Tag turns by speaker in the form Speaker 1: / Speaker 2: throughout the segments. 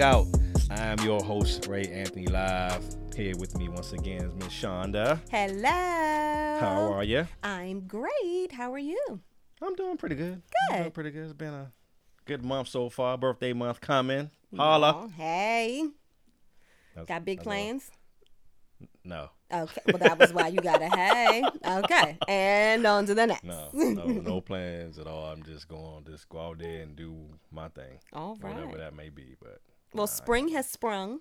Speaker 1: What up? What up? It's the Hangout. I'm your host, Ray Anthony Live. Here with me once again is Miss Shonda.
Speaker 2: Hello.
Speaker 1: How are you?
Speaker 2: I'm great. How are you?
Speaker 1: I'm doing pretty good.
Speaker 2: Good.
Speaker 1: I'm doing pretty good. It's been a good month so far. Birthday month coming. Holla.
Speaker 2: Oh, hey.
Speaker 1: That's-
Speaker 2: Got big plans?
Speaker 1: No,
Speaker 2: Okay. Well, that was why you got a hey. Okay. And on to the next.
Speaker 1: no, no, no plans at all. I'm just going to just go out there and do my thing,
Speaker 2: All
Speaker 1: whatever that may be. But
Speaker 2: Well, spring has sprung.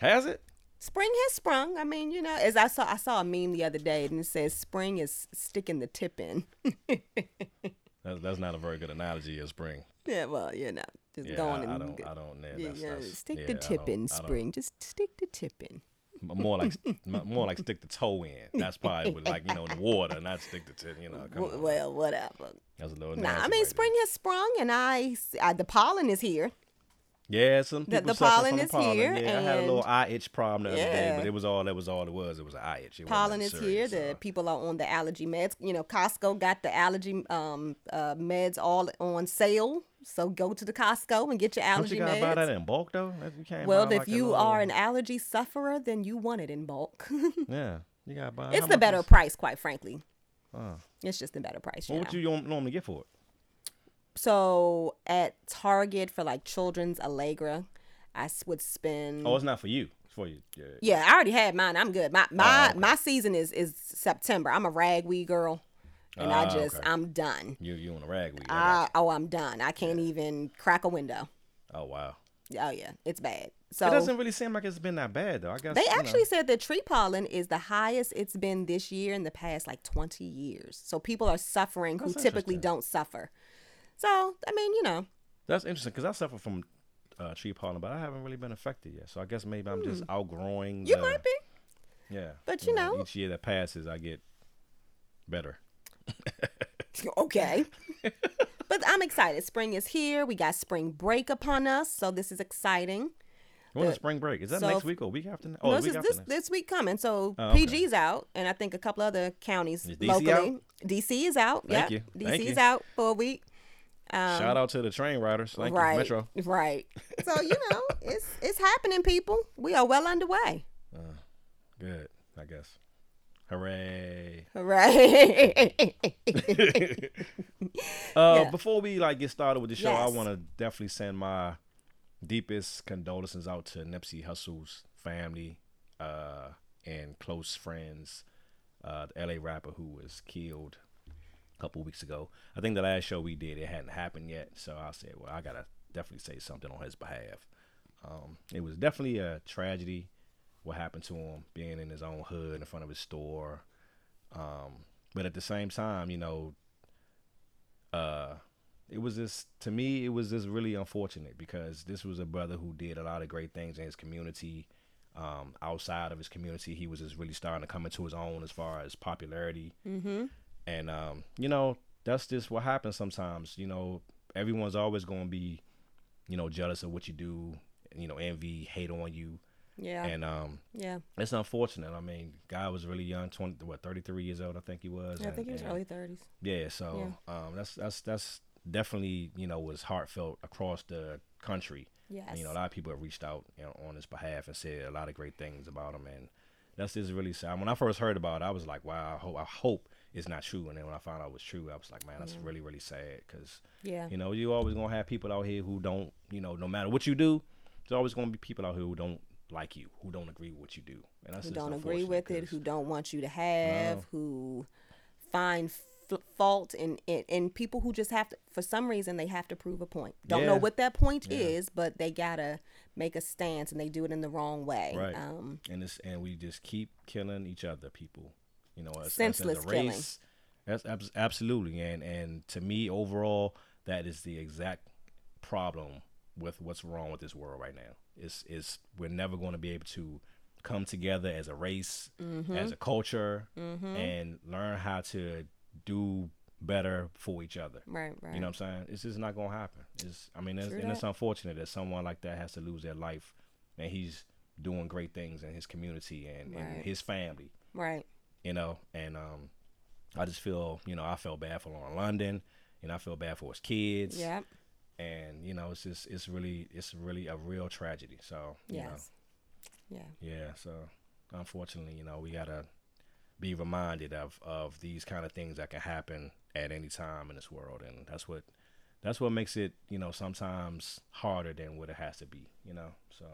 Speaker 1: has it?
Speaker 2: Spring has sprung. I mean, you know, as I saw, I saw a meme the other day, and it says spring is sticking the tip in.
Speaker 1: That's, that's not a very good analogy of spring.
Speaker 2: yeah. Well, you know, just
Speaker 1: Yeah,
Speaker 2: going
Speaker 1: I, I don't. I don't. Yeah, that's,
Speaker 2: yeah,
Speaker 1: that's,
Speaker 2: stick
Speaker 1: yeah,
Speaker 2: the tip in spring. Just stick the tip in.
Speaker 1: more like more like stick the toe in. That's probably with like you know in the water, not stick the tip. You know, come
Speaker 2: W-
Speaker 1: on.
Speaker 2: well, whatever.
Speaker 1: that's a little.
Speaker 2: Nah, I mean,
Speaker 1: right
Speaker 2: spring has sprung, and I, uh, the pollen is here.
Speaker 1: Yeah, some people
Speaker 2: the
Speaker 1: suffer
Speaker 2: pollen
Speaker 1: from the
Speaker 2: is
Speaker 1: pollen.
Speaker 2: here,
Speaker 1: Yeah, I had a little eye itch problem the other day, but it was all. That was all it was. It was an eye itch. It
Speaker 2: pollen is here.
Speaker 1: serious,
Speaker 2: The people are on the allergy meds. You know, Costco got the allergy um, uh, meds all on sale. So go to the Costco and get your allergy Don't
Speaker 1: you gotta
Speaker 2: meds.
Speaker 1: buy that in bulk though? You
Speaker 2: well, if
Speaker 1: like,
Speaker 2: you
Speaker 1: little-
Speaker 2: are an allergy sufferer, then you want it in bulk.
Speaker 1: yeah, you gotta buy.
Speaker 2: It.
Speaker 1: It's
Speaker 2: the better
Speaker 1: is-
Speaker 2: price, quite frankly.
Speaker 1: Oh.
Speaker 2: It's just the better price.
Speaker 1: What would
Speaker 2: know.
Speaker 1: you normally get for it?
Speaker 2: So at Target for like children's Allegra, I would spend.
Speaker 1: Oh, it's not for you. It's for you. Yeah.
Speaker 2: Yeah, I already had mine. I'm good. My my
Speaker 1: Oh, okay.
Speaker 2: my season is is September. I'm a ragweed girl, and I
Speaker 1: Ah,
Speaker 2: just
Speaker 1: okay.
Speaker 2: I'm done.
Speaker 1: You you on a ragweed? I
Speaker 2: oh, I'm done. I can't even crack a window.
Speaker 1: Oh wow.
Speaker 2: Oh yeah, it's bad. So
Speaker 1: it doesn't really seem like it's been that bad though. I guess
Speaker 2: they
Speaker 1: you know.
Speaker 2: actually said that tree pollen is the highest it's been this year in the past like 20 years. So people are suffering who typically don't suffer. So I mean, you know,
Speaker 1: That's interesting because I suffer from uh, tree pollen, but I haven't really been affected yet. So I guess maybe I'm just outgrowing.
Speaker 2: Hmm. you
Speaker 1: the-
Speaker 2: might be.
Speaker 1: Yeah.
Speaker 2: But, you know-
Speaker 1: each year that passes, I get better.
Speaker 2: Okay. but I'm excited. Spring is here. We got spring break upon us, so this is exciting.
Speaker 1: When's
Speaker 2: Uh,
Speaker 1: spring break? Is that
Speaker 2: so
Speaker 1: next week or week after? ne- Oh,
Speaker 2: no,
Speaker 1: week after
Speaker 2: this,
Speaker 1: next.
Speaker 2: this week coming. So
Speaker 1: Oh, okay.
Speaker 2: PG's out, and I think a couple other counties
Speaker 1: Is DC
Speaker 2: locally. DC is out.
Speaker 1: Thank
Speaker 2: yeah,
Speaker 1: you.
Speaker 2: DC
Speaker 1: Thank
Speaker 2: is
Speaker 1: you.
Speaker 2: out for a week. Um,
Speaker 1: Shout out to the train riders. Thank
Speaker 2: right,
Speaker 1: you, Metro.
Speaker 2: right. So you know, it's it's happening, people. We are well underway.
Speaker 1: Good, I guess. Hooray.
Speaker 2: Right.
Speaker 1: Uh,
Speaker 2: Yeah.
Speaker 1: Before we like get started with the show, I want to definitely send my deepest condolences out to Nipsey Hussle's family uh, and close friends. Uh, the LA rapper who was killed couple weeks ago. I think the last show we did it hadn't happened yet, so I said, well, I gotta definitely say something on his behalf. Um, it was definitely a tragedy what happened to him being in his own hood in front of his store. Um, but at the same time, you know, uh it was just to me it was just really unfortunate because this was a brother who did a lot of great things in his community um outside of his community he was just really starting to come into his own as far as popularity
Speaker 2: mm-hmm.
Speaker 1: And um you know that's just what happens sometimes you know everyone's always going to be you know jealous of what you do you know envy hate on you
Speaker 2: Yeah.
Speaker 1: and um
Speaker 2: yeah.
Speaker 1: it's unfortunate i mean guy was really young 20 what 33 years old i think he was
Speaker 2: I
Speaker 1: and-
Speaker 2: think he was
Speaker 1: and-
Speaker 2: early thirties.
Speaker 1: yeah, so um, that's that's that's definitely you know was heartfelt across the country.
Speaker 2: Yes.
Speaker 1: And, you know, a lot of people have reached out you know, on his behalf and said a lot of great things about him, and that's just really sad. When I first heard about it, I was like, wow, I hope, I hope it's not true. And then when I found out it was true, I was like, man, that's really really sad because
Speaker 2: yeah.
Speaker 1: you know you always gonna have people out here who don't you know no matter what you do, there's always gonna be people out here who don't like you, who don't agree with what you do, and that's
Speaker 2: who don't agree with it, who don't want you to have,
Speaker 1: No.
Speaker 2: who find f- fault in, in in people who just have to for some reason they have to prove a point. Don't know what that point
Speaker 1: Yeah.
Speaker 2: is, but they gotta make a stance and they do it in the wrong way.
Speaker 1: Right.
Speaker 2: Um,
Speaker 1: and it's and we just keep killing each other, people. You know, as,
Speaker 2: Senseless
Speaker 1: as a
Speaker 2: killing.
Speaker 1: race. That's abs- absolutely, and and to me, overall, that is the exact problem with what's wrong with this world right now. It's is we're never going to be able to come together as a race,
Speaker 2: Mm-hmm.
Speaker 1: as a culture, and learn how to do better for each other.
Speaker 2: right, right.
Speaker 1: You know what I'm saying? It's just not gonna happen. It's I mean, it's, and it's unfortunate that someone like that has to lose their life, and he's doing great things in his community and,
Speaker 2: Right.
Speaker 1: and his family.
Speaker 2: right.
Speaker 1: You know, and um, I just feel you know I felt bad for Lauren London, and I feel bad for his kids.
Speaker 2: Yeah.
Speaker 1: and you know it's just it's really it's really a real tragedy. So you know,
Speaker 2: Yes. Yeah.
Speaker 1: yeah. So unfortunately, you know, we gotta be reminded of of these kind of things that can happen at any time in this world, and that's what that's what makes it you know sometimes harder than what it has to be. You know, so.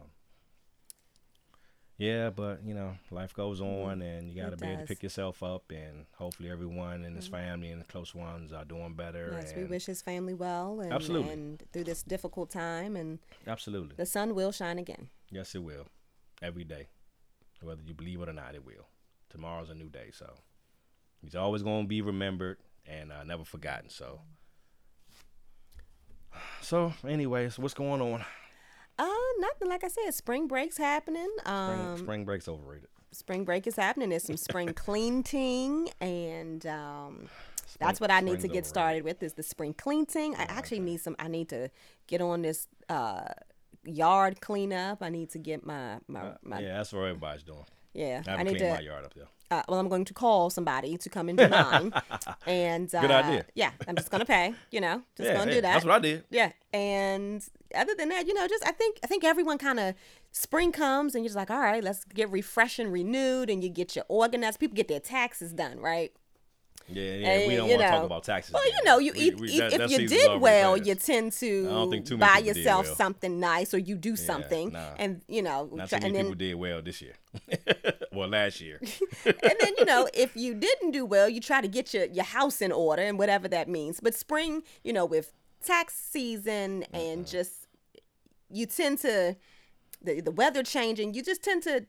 Speaker 1: Yeah, but you know, life goes on, and you got to be able to pick yourself up, and hopefully, everyone in his family and the close ones are doing better.
Speaker 2: Yes, we wish his family well and,
Speaker 1: Absolutely.
Speaker 2: and through this difficult time and
Speaker 1: absolutely.
Speaker 2: the sun will shine again.
Speaker 1: Yes, it will. Every day. Whether you believe it or not, it will. Tomorrow's a new day, so he's always going to be remembered and uh, never forgotten. So, so anyways, what's going on?
Speaker 2: Uh, nothing. Like I said, spring break's happening.
Speaker 1: Spring,
Speaker 2: Um,
Speaker 1: spring break's overrated.
Speaker 2: spring break is happening. There's some spring cleaning, and um, that's what I need to get
Speaker 1: overrated.
Speaker 2: started with. Is the spring cleaning? I actually need some. I need to get on this uh, yard cleanup. I need to get my my, my yeah.
Speaker 1: Uh, yeah, that's what everybody's doing.
Speaker 2: I,
Speaker 1: I
Speaker 2: need to.
Speaker 1: my yard up there.
Speaker 2: Uh, well, I'm going to call somebody to come into mine, and uh,
Speaker 1: Good idea.
Speaker 2: Yeah, I'm just gonna pay. You know, just
Speaker 1: yeah,
Speaker 2: gonna
Speaker 1: yeah,
Speaker 2: do that.
Speaker 1: That's what I did.
Speaker 2: Yeah, and other than that, you know, just I think I think everyone kind of spring comes and you're just like, all right, let's get refreshed and renewed, and you get your organized. People get their taxes done, right?
Speaker 1: Yeah, yeah.
Speaker 2: And,
Speaker 1: we don't want to talk about taxes.
Speaker 2: Well, you know, you
Speaker 1: We-
Speaker 2: eat,
Speaker 1: we-
Speaker 2: eat-
Speaker 1: that-
Speaker 2: if
Speaker 1: that
Speaker 2: you did well, you tend to
Speaker 1: don't think too many
Speaker 2: buy yourself
Speaker 1: well.
Speaker 2: something nice, or you do something,
Speaker 1: nah.
Speaker 2: and you know,
Speaker 1: Not
Speaker 2: try-
Speaker 1: too many
Speaker 2: then
Speaker 1: people did well this year. well, last year.
Speaker 2: and then you know if you didn't do well you try to get your, your house in order and whatever that means but spring you know with tax season and just you tend to the, the weather changing you just tend to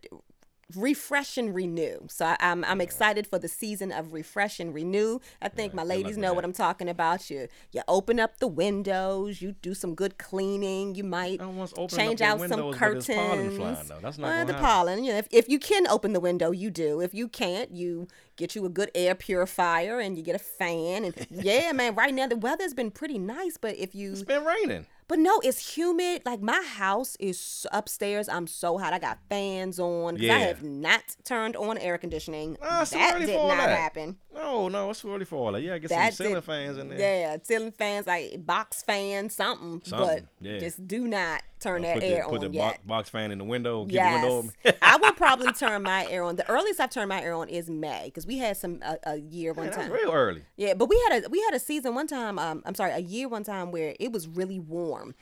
Speaker 2: refresh and renew so I, i'm i'm excited for the season of refresh and renew i think my ladies know what i'm talking about you you open up the windows you do some good cleaning you might
Speaker 1: I don't want to open
Speaker 2: change out
Speaker 1: the
Speaker 2: some curtains.
Speaker 1: pollen flying, though. That's not
Speaker 2: Well, the
Speaker 1: happen.
Speaker 2: pollen. You know, if, if you can open the window, you do. If you can't, you get you a good air purifier and you get a fan. And yeah, man, right now the weather's been pretty nice. But if you,
Speaker 1: It's been raining.
Speaker 2: But no, it's humid. Like my house is upstairs. I'm so hot. I got fans on. 'cause I have not turned on air conditioning.
Speaker 1: Ah, it's
Speaker 2: that did not
Speaker 1: that.
Speaker 2: happen.
Speaker 1: No, no, it's really for all that. Yeah, get some ceiling
Speaker 2: did-
Speaker 1: fans in there.
Speaker 2: Yeah, ceiling fans, like box fans, something.
Speaker 1: Something,
Speaker 2: But
Speaker 1: yeah.
Speaker 2: just do not turn
Speaker 1: Uh,
Speaker 2: that air
Speaker 1: the, put the
Speaker 2: yet.
Speaker 1: box, box fan in the window.
Speaker 2: Yes,
Speaker 1: the window.
Speaker 2: I will probably turn my air on. The earliest I've turned my air on is May because we had some a, a year one time.
Speaker 1: real early.
Speaker 2: Yeah, but we had a we had a season one time. Um, I'm sorry, a year one time where it was really warm,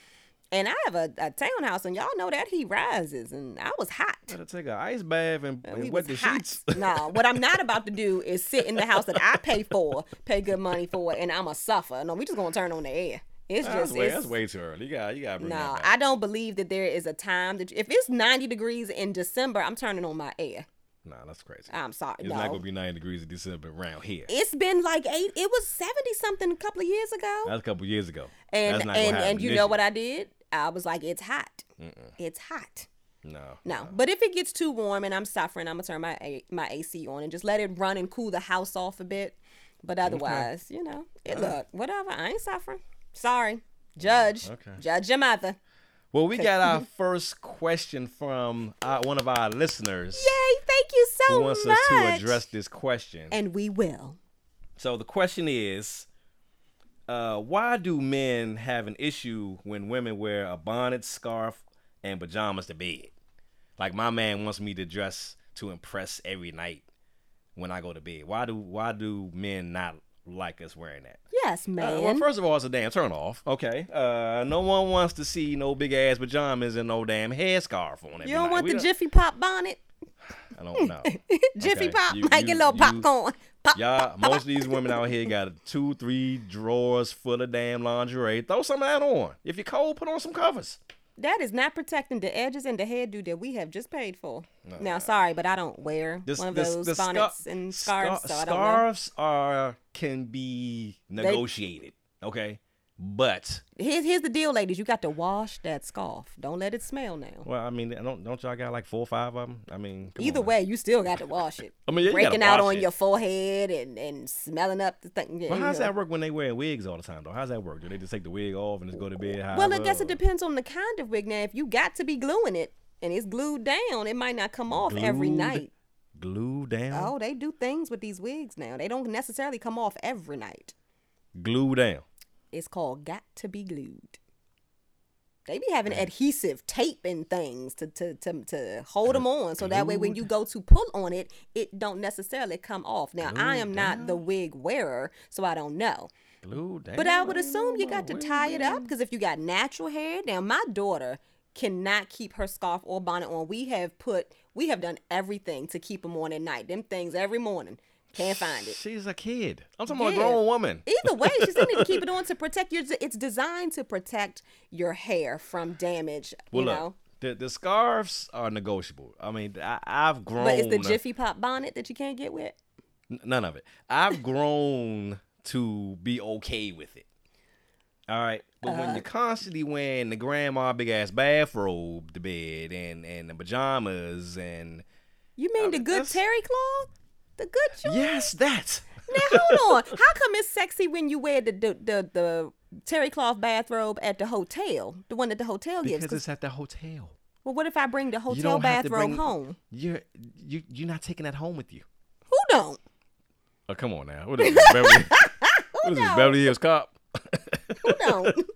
Speaker 2: and I have a, a townhouse, and y'all know that heat rises, and I was hot.
Speaker 1: Gotta take an ice bath and, and
Speaker 2: We
Speaker 1: wet the
Speaker 2: hot.
Speaker 1: sheets.
Speaker 2: no, what I'm not about to do is sit in the house that I pay for, pay good money for, and I'm a suffer. No, we just gonna turn on the air. It's
Speaker 1: that's,
Speaker 2: just
Speaker 1: way,
Speaker 2: it's,
Speaker 1: that's way too early. You got you got to bring
Speaker 2: no. I don't believe that there is a time that if it's 90 degrees in December, I'm turning on my air.
Speaker 1: Nah, that's crazy.
Speaker 2: I'm sorry.
Speaker 1: It's
Speaker 2: no.
Speaker 1: not gonna be 90 degrees in December around here.
Speaker 2: It's been like eight. It was seventy something a couple of years ago.
Speaker 1: That's a couple of years ago.
Speaker 2: and and and you know what I did? I was like, it's hot. It's hot.
Speaker 1: No.
Speaker 2: No, but if it gets too warm and I'm suffering, I'm gonna turn my A- my AC on and just let it run and cool the house off a bit. But otherwise, you know, it look whatever. I ain't suffering. Sorry, judge.
Speaker 1: Okay.
Speaker 2: Judge your mother.
Speaker 1: Well, we got our first question from uh, one of our listeners
Speaker 2: Yay! Thank you so much.
Speaker 1: who wants
Speaker 2: much.
Speaker 1: us to address this question.
Speaker 2: and we will.
Speaker 1: So the question is, uh, why do men have an issue when women wear a bonnet, scarf, and pajamas to bed? Like my man wants me to dress to impress every night when I go to bed. Why do why do men not like us wearing that?
Speaker 2: Yes,
Speaker 1: Uh, well, first of all, it's a damn turn off. Okay. Uh, no one wants to see no big ass pajamas and no damn headscarf on every
Speaker 2: you don't
Speaker 1: night.
Speaker 2: want
Speaker 1: We
Speaker 2: the Jiffy Pop bonnet?
Speaker 1: I don't know.
Speaker 2: Jiffy
Speaker 1: Okay.
Speaker 2: Pop,
Speaker 1: You-
Speaker 2: like
Speaker 1: you-
Speaker 2: a little
Speaker 1: you-
Speaker 2: popcorn. Pop.
Speaker 1: Y'all, most of these women out here got two, three drawers full of damn lingerie. Throw some of that on. If you're cold, put on some covers.
Speaker 2: That is not protecting the edges and the hairdo that we have just paid for. Now, sorry, but I don't wear
Speaker 1: This,
Speaker 2: one of
Speaker 1: this,
Speaker 2: those
Speaker 1: the scar-
Speaker 2: bonnets and scarves,
Speaker 1: scar-
Speaker 2: so I don't know.
Speaker 1: scarves are can be negotiated. Okay, but
Speaker 2: Here's, here's the deal, ladies. You got to wash that scarf. Don't let it smell now.
Speaker 1: well, I mean, don't don't y'all got like four or five of them? I mean, come
Speaker 2: Either
Speaker 1: on.
Speaker 2: way, you still got to wash it.
Speaker 1: I mean, yeah, you gotta
Speaker 2: breaking out
Speaker 1: wash
Speaker 2: on
Speaker 1: it.
Speaker 2: your forehead and, and smelling up the thing.
Speaker 1: Well, how's that work when they wear wigs all the time though? How's that work? Do they just take the wig off and just go to bed?
Speaker 2: Well, I
Speaker 1: however,
Speaker 2: guess it depends on the kind of wig. Now, if you got to be gluing it and it's glued down, it might not come off every night.
Speaker 1: Glued down.
Speaker 2: Oh, they do things with these wigs now. They don't necessarily come off every night.
Speaker 1: Glue down.
Speaker 2: It's called got to be glued. they be having adhesive tape and things to to to, to hold them on so that way when you go to pull on it it don't necessarily come off. Now i am not the wig wearer so i don't know. But i would assume you got to tie it up because if you got natural hair now my daughter cannot keep her scarf or bonnet on. We have put we have done everything to keep them on at night. Them things every morning can't find it
Speaker 1: She's a kid. I'm talking about a grown woman.
Speaker 2: Either way, she still need to keep it on to protect your. It's designed to protect your hair from damage.
Speaker 1: Well,
Speaker 2: you
Speaker 1: look,
Speaker 2: know,
Speaker 1: the the scarves are negotiable. I mean, I, I've grown.
Speaker 2: but it's the Jiffy Pop bonnet that you can't get with.
Speaker 1: N- None of it. I've grown to be okay with it. All right, but
Speaker 2: Uh-huh.
Speaker 1: when you're constantly wearing the grandma big ass bathrobe to bed and and the pajamas and
Speaker 2: You mean the
Speaker 1: mean,
Speaker 2: good
Speaker 1: that's-
Speaker 2: terry cloth? The good joint?
Speaker 1: yes, that
Speaker 2: Now hold on. How come it's sexy when you wear the the the, the terry cloth bathrobe at the hotel, the one that the hotel gives?
Speaker 1: because
Speaker 2: 'Cause-
Speaker 1: it's at the hotel.
Speaker 2: well, what if I bring the
Speaker 1: You
Speaker 2: hotel
Speaker 1: don't have to
Speaker 2: bathrobe
Speaker 1: bring
Speaker 2: home?
Speaker 1: You're you you're not taking that home with you.
Speaker 2: Who don't?
Speaker 1: Oh come on now. What is this, Beverly? what is this. Beverly Hills Cop?
Speaker 2: Who don't?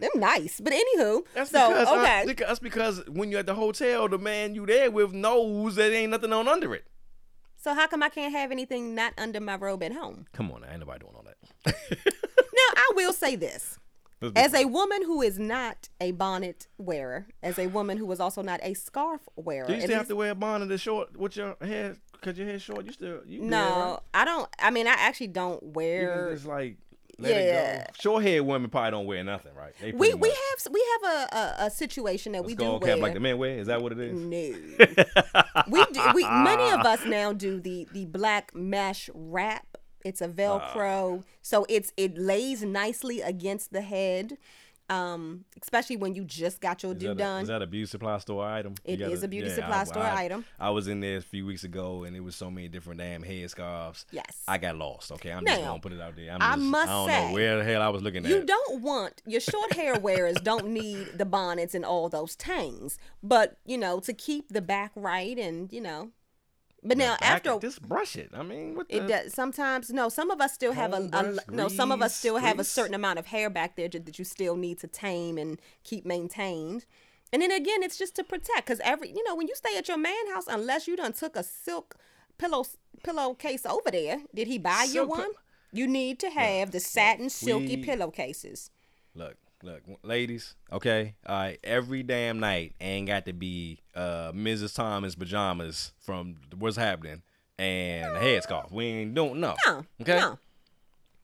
Speaker 2: Them nice, but anywho,
Speaker 1: That's
Speaker 2: so
Speaker 1: because
Speaker 2: okay.
Speaker 1: because- that's because when you're at the hotel, the man you there with knows that ain't nothing on under it.
Speaker 2: So how come I can't have anything not under my robe at home?
Speaker 1: Come on, now, ain't nobody doing all that.
Speaker 2: Now I will say this. As a woman who is not a bonnet wearer, as a woman who is also not a scarf wearer,
Speaker 1: do you still have to wear a bonnet that's short with your hair? Cause your hair's short, you still you
Speaker 2: no, I don't. I mean, I actually don't wear.
Speaker 1: just like let it
Speaker 2: Yeah.
Speaker 1: go. Short haired women probably don't wear nothing, right? They
Speaker 2: We we
Speaker 1: much
Speaker 2: have we have a a, a situation that we do wear.
Speaker 1: like the men wear. Is that what it is?
Speaker 2: No, we do. We many of us now do the the black mesh wrap. It's a Velcro, ah. so it's it lays nicely against the head. Um, especially when you just got your
Speaker 1: Is that, a,
Speaker 2: done.
Speaker 1: is that a beauty supply store item?
Speaker 2: It is a beauty
Speaker 1: yeah,
Speaker 2: supply
Speaker 1: I-
Speaker 2: store
Speaker 1: I-
Speaker 2: item.
Speaker 1: I was in there a few weeks ago, and it was so many different damn head scarves.
Speaker 2: Yes.
Speaker 1: I got lost. Okay, I'm just gonna put it out there. I'm
Speaker 2: I
Speaker 1: just,
Speaker 2: must
Speaker 1: I don't
Speaker 2: say,
Speaker 1: know where the hell I was looking at.
Speaker 2: You don't want your short hair wearers don't need the bonnets and all those tangs, but you know to keep the back right and you know. But now
Speaker 1: Back-
Speaker 2: after
Speaker 1: just brush it. I mean, what the?
Speaker 2: it does sometimes no some of us still have a,
Speaker 1: Comb,
Speaker 2: a
Speaker 1: brush,
Speaker 2: no some of us still have a certain amount of hair back there that you still need to tame and keep maintained. And then again, it's just to protect because every you know when you stay at your man house, unless you done took a silk pillow pillowcase over there, did he buy you
Speaker 1: Silk pi-
Speaker 2: one? You need to have the satin silky
Speaker 1: we-
Speaker 2: pillowcases.
Speaker 1: Look, look, ladies. Okay, all right. Every damn night ain't got to be uh Mrs. Thomas pajamas from What's Happening and a headscarf. We ain't doing no.
Speaker 2: No,
Speaker 1: Okay.
Speaker 2: no.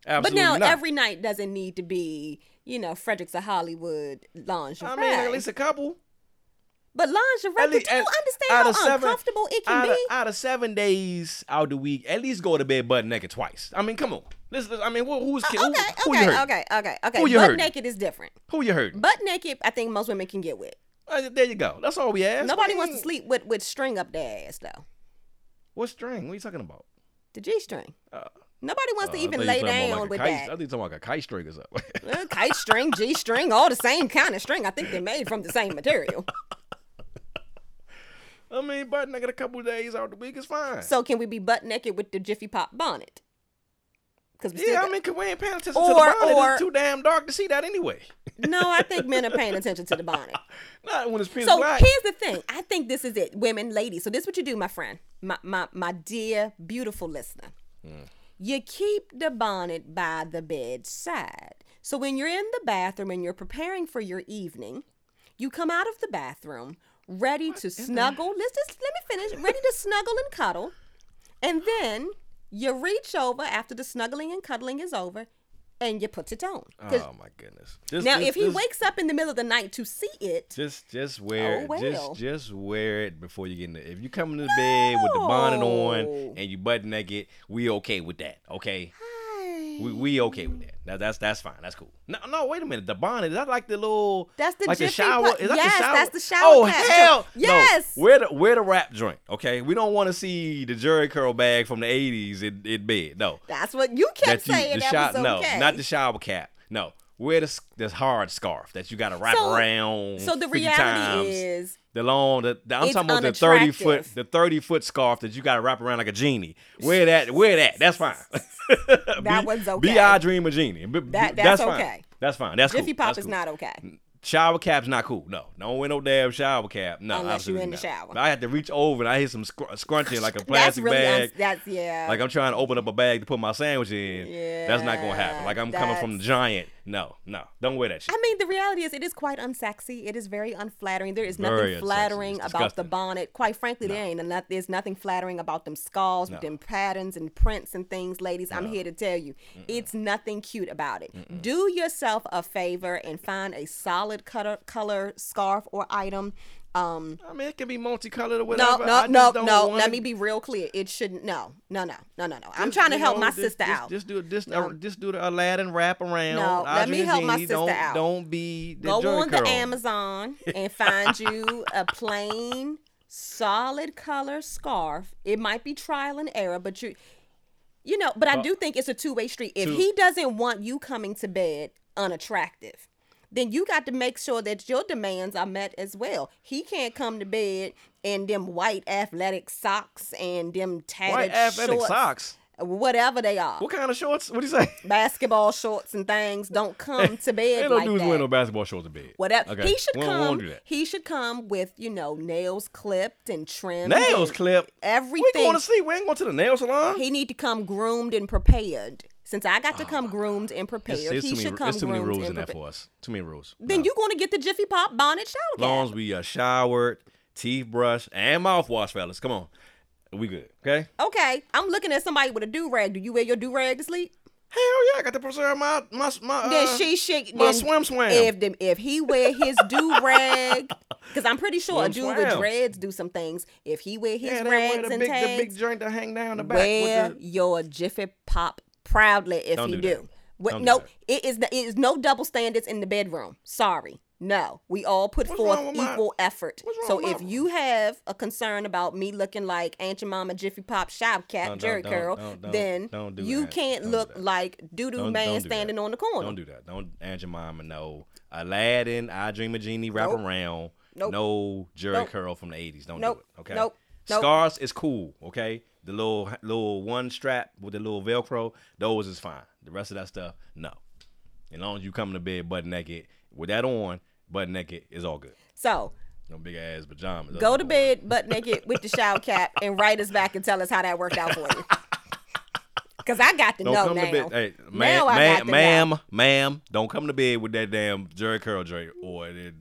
Speaker 2: But now
Speaker 1: not.
Speaker 2: every night doesn't need to be, you know, Fredericks of Hollywood lingerie.
Speaker 1: I mean, at least a couple.
Speaker 2: But lingerie,
Speaker 1: At
Speaker 2: do
Speaker 1: least-
Speaker 2: you
Speaker 1: at-
Speaker 2: understand
Speaker 1: out
Speaker 2: how
Speaker 1: of seven-
Speaker 2: uncomfortable it can
Speaker 1: out
Speaker 2: be?
Speaker 1: Out of seven days out the week, at least go to bed butt naked twice. I mean, come on. Listen, I mean, who, who's
Speaker 2: Uh,
Speaker 1: who,
Speaker 2: okay,
Speaker 1: who you
Speaker 2: okay,
Speaker 1: hurt?
Speaker 2: okay, okay, okay.
Speaker 1: Who you
Speaker 2: Butt
Speaker 1: hurting?
Speaker 2: naked is different.
Speaker 1: Who you hurting?
Speaker 2: Butt naked, I think most women can get with.
Speaker 1: Uh, there you go. That's all we ask.
Speaker 2: Nobody wants to sleep with with string up their ass though.
Speaker 1: What string? What are you talking about?
Speaker 2: The G string.
Speaker 1: Uh,
Speaker 2: Nobody wants
Speaker 1: uh,
Speaker 2: to even lay down
Speaker 1: like
Speaker 2: with
Speaker 1: kite,
Speaker 2: that.
Speaker 1: I think you're talking about like a kite string or something.
Speaker 2: Uh, kite string, G string, all the same kind of string. I think they're made from the same material.
Speaker 1: I mean, butt naked a couple days out the week is fine.
Speaker 2: So can we be butt naked with the Jiffy Pop bonnet? Because we
Speaker 1: yeah, I
Speaker 2: got-
Speaker 1: mean, 'cause we ain't paying attention to the bonnet.
Speaker 2: or-
Speaker 1: it's too damn dark to see that anyway.
Speaker 2: no, I think men are paying attention to the bonnet.
Speaker 1: Not when it's pitch
Speaker 2: So
Speaker 1: black.
Speaker 2: here's the thing. I think this is it, women, ladies. So this is what you do, my friend, my my my dear, beautiful listener. Hmm. You keep the bonnet by the bedside. So when you're in the bathroom and you're preparing for your evening, you come out of the bathroom ready to snuggle. Let's just let me finish. Ready to snuggle and cuddle, and then you reach over after the snuggling and cuddling is over, and you put it on.
Speaker 1: Oh my goodness. Just,
Speaker 2: now,
Speaker 1: just-
Speaker 2: if he
Speaker 1: just-
Speaker 2: wakes up in the middle of the night to see it,
Speaker 1: Just just oh, wear
Speaker 2: Oh,
Speaker 1: it.
Speaker 2: well.
Speaker 1: Just just wear it before you get in the if you come into the bed with the bonnet on and you butt naked, we okay with that. Okay? We we okay with that. that. That's that's fine. That's cool. No no wait a minute. The bonnet, is that like the little
Speaker 2: That's the
Speaker 1: like the shower? Is that
Speaker 2: yes,
Speaker 1: the shower?
Speaker 2: that's the shower
Speaker 1: Oh
Speaker 2: cap.
Speaker 1: hell
Speaker 2: Yes.
Speaker 1: No. Wear the wear the wrap joint, okay? We don't want to see the Jheri curl bag from the eighties in, in bed. No.
Speaker 2: That's what you kept
Speaker 1: That you
Speaker 2: saying.
Speaker 1: the
Speaker 2: that
Speaker 1: shower
Speaker 2: okay.
Speaker 1: no, not the shower cap. No. Wear this this hard scarf that you gotta wrap
Speaker 2: So-
Speaker 1: around.
Speaker 2: So the reality
Speaker 1: times.
Speaker 2: is,
Speaker 1: The long, the, the- I'm
Speaker 2: It's
Speaker 1: talking about the thirty foot, the thirty foot scarf that you got to wrap around like a genie. Wear that, wear that. That's fine.
Speaker 2: That
Speaker 1: be,
Speaker 2: one's
Speaker 1: Be
Speaker 2: okay.
Speaker 1: I dream a genie.
Speaker 2: That-
Speaker 1: b-
Speaker 2: that's
Speaker 1: fine.
Speaker 2: okay.
Speaker 1: That's fine. That's
Speaker 2: Jiffy
Speaker 1: cool.
Speaker 2: Pop
Speaker 1: That's
Speaker 2: is
Speaker 1: cool.
Speaker 2: not okay.
Speaker 1: Shower cap's not cool. No, don't wear no damn shower cap. No,
Speaker 2: Unless you
Speaker 1: absolutely
Speaker 2: in the
Speaker 1: not.
Speaker 2: shower.
Speaker 1: I had to reach over and I hit some scr- scrunching like a
Speaker 2: That's
Speaker 1: plastic
Speaker 2: really
Speaker 1: bag.
Speaker 2: that's yeah.
Speaker 1: like I'm trying to open up a bag to put my sandwich in. Yeah, that's not gonna happen. Like I'm coming from the giant. No, no, don't wear that shit.
Speaker 2: I mean, the reality is, it is quite unsexy. It is very unflattering. There is nothing
Speaker 1: unsexy.
Speaker 2: flattering about the bonnet. Quite frankly, there ain't. There's nothing flattering about them skulls with
Speaker 1: No.
Speaker 2: them patterns and prints and things, ladies. I'm here to tell you, it's nothing cute about it. Do yourself a favor and find a solid color, color scarf or item. Um,
Speaker 1: I mean, it can be multicolored or
Speaker 2: no,
Speaker 1: whatever.
Speaker 2: no,
Speaker 1: I
Speaker 2: no, no. Let
Speaker 1: it-
Speaker 2: me be real clear. It shouldn't. No, no, no, no, no, no. I'm
Speaker 1: Just,
Speaker 2: trying to help
Speaker 1: know,
Speaker 2: my
Speaker 1: just-
Speaker 2: sister
Speaker 1: just,
Speaker 2: out.
Speaker 1: Just do just
Speaker 2: No.
Speaker 1: uh, just do the Aladdin wrap around.
Speaker 2: No, let me help my sister
Speaker 1: don't,
Speaker 2: out.
Speaker 1: Don't be the
Speaker 2: Go
Speaker 1: jerk
Speaker 2: on the. Amazon and find you a plain, solid color scarf. It might be trial and error, but you, you know, but I do think it's a two way street. If
Speaker 1: two-
Speaker 2: he doesn't want you coming to bed unattractive, then you got to make sure that your demands are met as well. He can't come to bed in them white athletic socks and them tattered
Speaker 1: White athletic
Speaker 2: shorts,
Speaker 1: socks.
Speaker 2: whatever they are.
Speaker 1: What kind of shorts? What do you say?
Speaker 2: Basketball shorts and things don't come to bed
Speaker 1: Ain't no
Speaker 2: like
Speaker 1: dudes wearing no basketball shorts to bed.
Speaker 2: whatever.
Speaker 1: Okay.
Speaker 2: He should
Speaker 1: we we
Speaker 2: come.
Speaker 1: that.
Speaker 2: He should come with you know nails clipped and trimmed.
Speaker 1: Nails clipped. We
Speaker 2: Everything.
Speaker 1: going to sleep. We ain't going to the nail salon.
Speaker 2: he need to come groomed and prepared. Since I got to come groomed and prepared,
Speaker 1: It's, it's
Speaker 2: he
Speaker 1: too many,
Speaker 2: should come
Speaker 1: it's too many rules in that for us. Too many rules.
Speaker 2: Then
Speaker 1: No.
Speaker 2: you going to get the Jiffy Pop bonnet shower
Speaker 1: As long as we uh, showered, teeth brushed, and mouthwash, fellas. Come on. We good. Okay?
Speaker 2: Okay, I'm looking at somebody with a do rag. Do you wear your do rag to sleep?
Speaker 1: Hell yeah. I got to preserve my, my, my, uh,
Speaker 2: then she shake
Speaker 1: my
Speaker 2: then
Speaker 1: swim swam.
Speaker 2: If the, if he wear his do rag, because I'm pretty sure a
Speaker 1: Swim
Speaker 2: dude with dreads do some things. If he wear his
Speaker 1: yeah, they wear
Speaker 2: rags
Speaker 1: the
Speaker 2: and
Speaker 1: big,
Speaker 2: tags,
Speaker 1: the big joint that hang down the back.
Speaker 2: wear
Speaker 1: with the,
Speaker 2: your Jiffy Pop proudly if
Speaker 1: Don't
Speaker 2: you
Speaker 1: do
Speaker 2: do.
Speaker 1: that.
Speaker 2: Wh-
Speaker 1: Don't do
Speaker 2: no,
Speaker 1: that.
Speaker 2: it is it is no double standards in the bedroom. Sorry. No, we all put
Speaker 1: What's
Speaker 2: forth
Speaker 1: with my-
Speaker 2: equal effort. So if you have a concern about me looking like Aunt your mama Jiffy Pop shop cat
Speaker 1: Don't-
Speaker 2: Jerry
Speaker 1: don't-
Speaker 2: curl,
Speaker 1: don't-
Speaker 2: then
Speaker 1: do
Speaker 2: you
Speaker 1: that.
Speaker 2: can't
Speaker 1: do
Speaker 2: look
Speaker 1: that.
Speaker 2: like doo doo man
Speaker 1: do that.
Speaker 2: standing on the corner.
Speaker 1: Don't do that. Don't your mama know. Aladdin, I Dream a Genie, wrap
Speaker 2: Nope.
Speaker 1: around.
Speaker 2: Nope.
Speaker 1: No Jerry
Speaker 2: Nope.
Speaker 1: curl from the 80s. Don't
Speaker 2: Nope.
Speaker 1: do it. Okay?
Speaker 2: Nope. Nope.
Speaker 1: Scars is cool. Okay? The little little one strap with the little Velcro, those is fine. The rest of that stuff, no. As long as you come to bed butt naked with that on, butt naked is all good.
Speaker 2: So
Speaker 1: No big ass pajamas.
Speaker 2: go to bed butt naked with the shower cap and write us back and tell us how that worked out for you. Cause I got to
Speaker 1: Don't
Speaker 2: know
Speaker 1: come
Speaker 2: now.
Speaker 1: to bed. Hey,
Speaker 2: Now
Speaker 1: ma'am,
Speaker 2: got
Speaker 1: ma'am,
Speaker 2: to know.
Speaker 1: ma'am, ma'am, don't come to bed with that damn Jheri curl joint or in,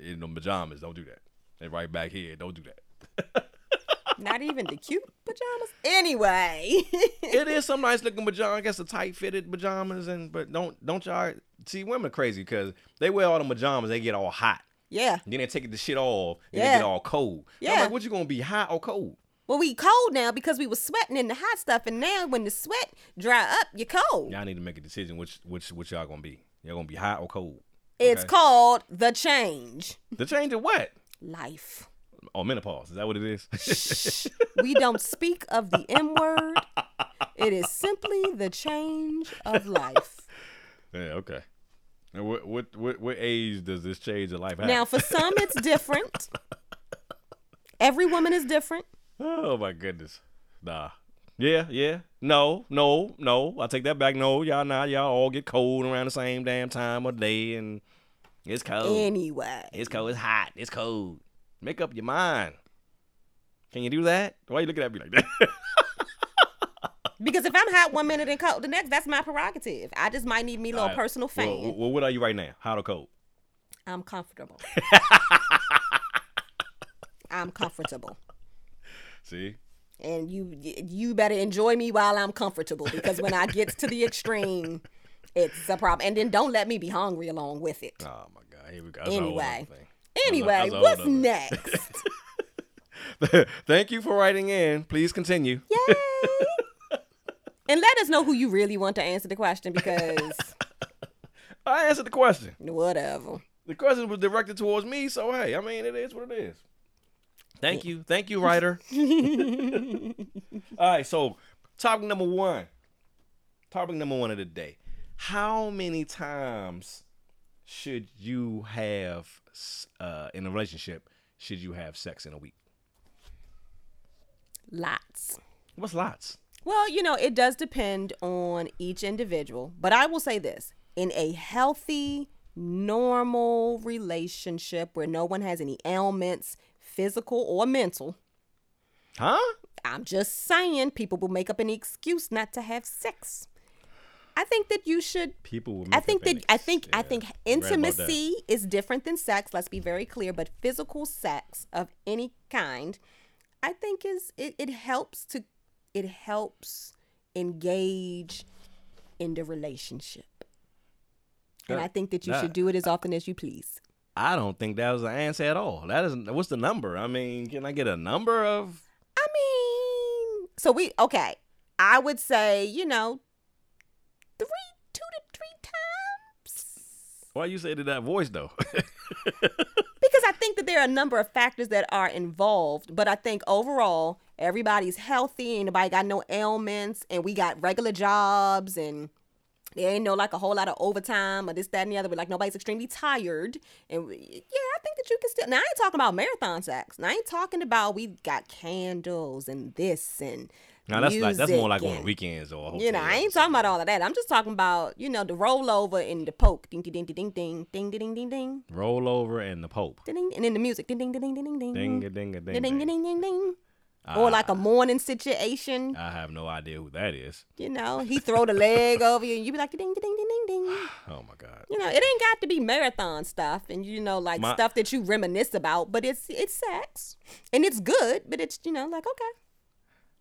Speaker 1: in the pajamas. Don't do that. They right back here. Don't do that.
Speaker 2: Not even the cute pajamas. Anyway.
Speaker 1: it is some nice looking pajamas. I guess the tight fitted pajamas, and but don't don't y'all see women crazy because they wear all the pajamas. They get all hot.
Speaker 2: yeah.
Speaker 1: Then they take the shit off. And
Speaker 2: Yeah.
Speaker 1: they get all cold.
Speaker 2: Yeah.
Speaker 1: like, what you gonna be hot or cold?
Speaker 2: Well, we cold now because we was sweating in the hot stuff, and now when the sweat dry up, you're cold.
Speaker 1: Y'all need to make a decision. Which which which y'all gonna be? Y'all gonna be hot or cold?
Speaker 2: It's
Speaker 1: Okay.
Speaker 2: called the change.
Speaker 1: The change of what?
Speaker 2: Life.
Speaker 1: Oh, menopause. Is that what it is?
Speaker 2: We don't speak of the M word. It is simply the change of life.
Speaker 1: Yeah, okay. And what what what what age does this change of life happen?
Speaker 2: Now, for some, it's different. Every woman is different.
Speaker 1: oh my goodness. Nah. Yeah, yeah. No, no, no. I take that back. No, y'all not. Y'all all get cold around the same damn time of day and it's cold.
Speaker 2: Anyway.
Speaker 1: it's cold. It's hot. It's cold. Make up your mind. Can you do that? Why are you looking at me like that?
Speaker 2: Because if I'm hot one minute and cold the next, that's my prerogative. I just might need me a little
Speaker 1: Alright.
Speaker 2: personal fan.
Speaker 1: Well, well, what are you right now? Hot or cold?
Speaker 2: I'm comfortable. I'm comfortable.
Speaker 1: See?
Speaker 2: And you you better enjoy me while I'm comfortable because when I get to the extreme, it's a problem. And then don't let me be hungry along with it.
Speaker 1: Oh my god. Here we go. That's
Speaker 2: Anyway. Anyway, what's next?
Speaker 1: Thank you for writing in. Please continue.
Speaker 2: Yay! and let us know who you really want to answer the question because
Speaker 1: I answered the question.
Speaker 2: whatever.
Speaker 1: The question was directed towards me, so hey, I mean, it is what it is. Thank you, thank you, writer. All right, so topic number one. Topic number one of the day. How many times should you have uh, in a relationship? Should you have sex in a week?
Speaker 2: Lots.
Speaker 1: What's lots?
Speaker 2: Well, you know, it does depend on each individual, but I will say this in a healthy normal relationship where no one has any ailments, physical or mental.
Speaker 1: Huh?
Speaker 2: I'm just saying people will make up any excuse not to have sex. I think that you should
Speaker 1: People will.
Speaker 2: I think that I think I think
Speaker 1: read about that.
Speaker 2: intimacy is different than sex. Let's be very clear. But physical sex of any kind, I think is it, it helps to it helps engage in the relationship. And I think that you should do it as often as you please.
Speaker 1: I don't think that was an answer at all. That is what's the number? I mean, can I get a number of?
Speaker 2: I mean, so we okay. I would say you know, three, two to three times.
Speaker 1: Why you say to that voice though?
Speaker 2: because I think that there are a number of factors that are involved, but I think overall everybody's healthy, ain't nobody got no ailments, and we got regular jobs, and there ain't no like a whole lot of overtime or this, that, and the other. But like nobody's extremely tired, and we, yeah, I think that you can still. Now I ain't talking about marathon sex. Now I ain't talking about we got candles and this and.
Speaker 1: Now that's like that's more
Speaker 2: music
Speaker 1: like on the weekends or.
Speaker 2: you know, I ain't talking about all of that. I'm just talking about, you know, the rollover and the poke. Ding ding ding ding ding ding ding ding ding ding
Speaker 1: something. roll and the Pope.
Speaker 2: ding ding and then the music. Ding ding ding ding ding ding
Speaker 1: Ding ding
Speaker 2: ding
Speaker 1: ding.
Speaker 2: ding ding
Speaker 1: ding.
Speaker 2: ding ding. Or like a morning situation.
Speaker 1: I have no idea who that is.
Speaker 2: You know, he throw the leg over you and you be like ding ding ding ding ding.
Speaker 1: Oh my god.
Speaker 2: You know, it ain't got to be marathon stuff and you know like
Speaker 1: My-
Speaker 2: stuff that you reminisce about, but it's it's sex and it's good, but it's you know like okay,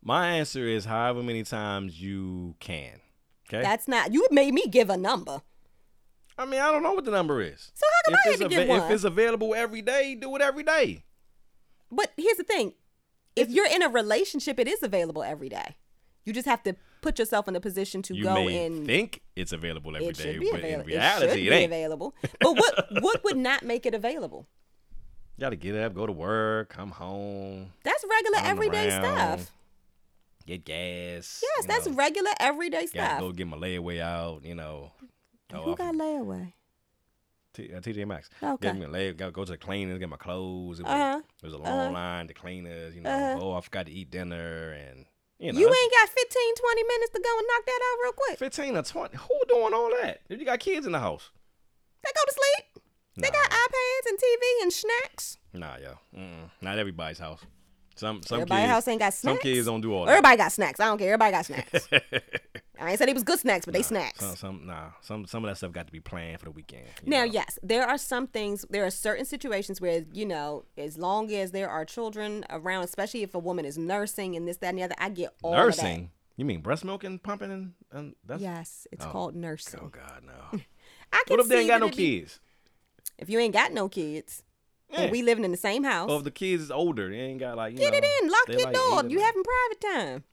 Speaker 1: My answer is however many times you can. Okay.
Speaker 2: that's not you made me give a number.
Speaker 1: I mean, I don't know what the number is.
Speaker 2: So how come I had
Speaker 1: it's
Speaker 2: to give one?
Speaker 1: if it's available every day, do it every day.
Speaker 2: But here's the thing: if you're in a relationship, it is available every day. You just have to put yourself in a position to
Speaker 1: You
Speaker 2: go
Speaker 1: may
Speaker 2: and
Speaker 1: think it's available every
Speaker 2: it
Speaker 1: day,
Speaker 2: should be
Speaker 1: but
Speaker 2: available.
Speaker 1: in reality,
Speaker 2: it
Speaker 1: it, ain't.
Speaker 2: available. But what what would not make it available?
Speaker 1: You gotta get up, go to work, come home,
Speaker 2: That's regular everyday
Speaker 1: around,
Speaker 2: stuff.
Speaker 1: Get gas.
Speaker 2: Yes, that's
Speaker 1: know,
Speaker 2: regular everyday stuff.
Speaker 1: go get my layaway out. You know.
Speaker 2: Who got layaway?
Speaker 1: T- uh, TJ Maxx.
Speaker 2: Okay.
Speaker 1: Get me a lay, gotta go to the cleaners, get my clothes. It was,
Speaker 2: Uh-huh.
Speaker 1: it was a long line to cleaners. You know,
Speaker 2: Uh-huh.
Speaker 1: oh, I forgot to eat dinner, and you know,
Speaker 2: You ain't got 15, 20 minutes to go and knock that out real quick.
Speaker 1: fifteen or twenty. Who doing all that? If you got kids in the house,
Speaker 2: They go to sleep. They got iPads and TV and snacks.
Speaker 1: nah, yo, Mm-mm. not everybody's house. Some some
Speaker 2: Everybody
Speaker 1: kids,
Speaker 2: house ain't got
Speaker 1: some
Speaker 2: snacks.
Speaker 1: kids don't do all that.
Speaker 2: Everybody got snacks. I don't care. Everybody got snacks. I ain't said it was good snacks, but they snacks.
Speaker 1: Some, some nah, some some of that stuff got to be planned for the weekend.
Speaker 2: Now,
Speaker 1: know.
Speaker 2: yes, there are some things, there are certain situations where, you know, as long as there are children around, especially if a woman is nursing and this, that, and the other, I get all
Speaker 1: nursing. You mean breast milk and pumping and, and that's.
Speaker 2: Yes, it's
Speaker 1: Oh.
Speaker 2: called nursing.
Speaker 1: oh god no.
Speaker 2: I can
Speaker 1: what if they ain't got no
Speaker 2: be-
Speaker 1: kids?
Speaker 2: If you ain't got no kids,
Speaker 1: Yeah.
Speaker 2: and we living in the same house,
Speaker 1: Or if the kids is older, they ain't got like you
Speaker 2: get
Speaker 1: know,
Speaker 2: it in, lock your
Speaker 1: like
Speaker 2: door. You having private time.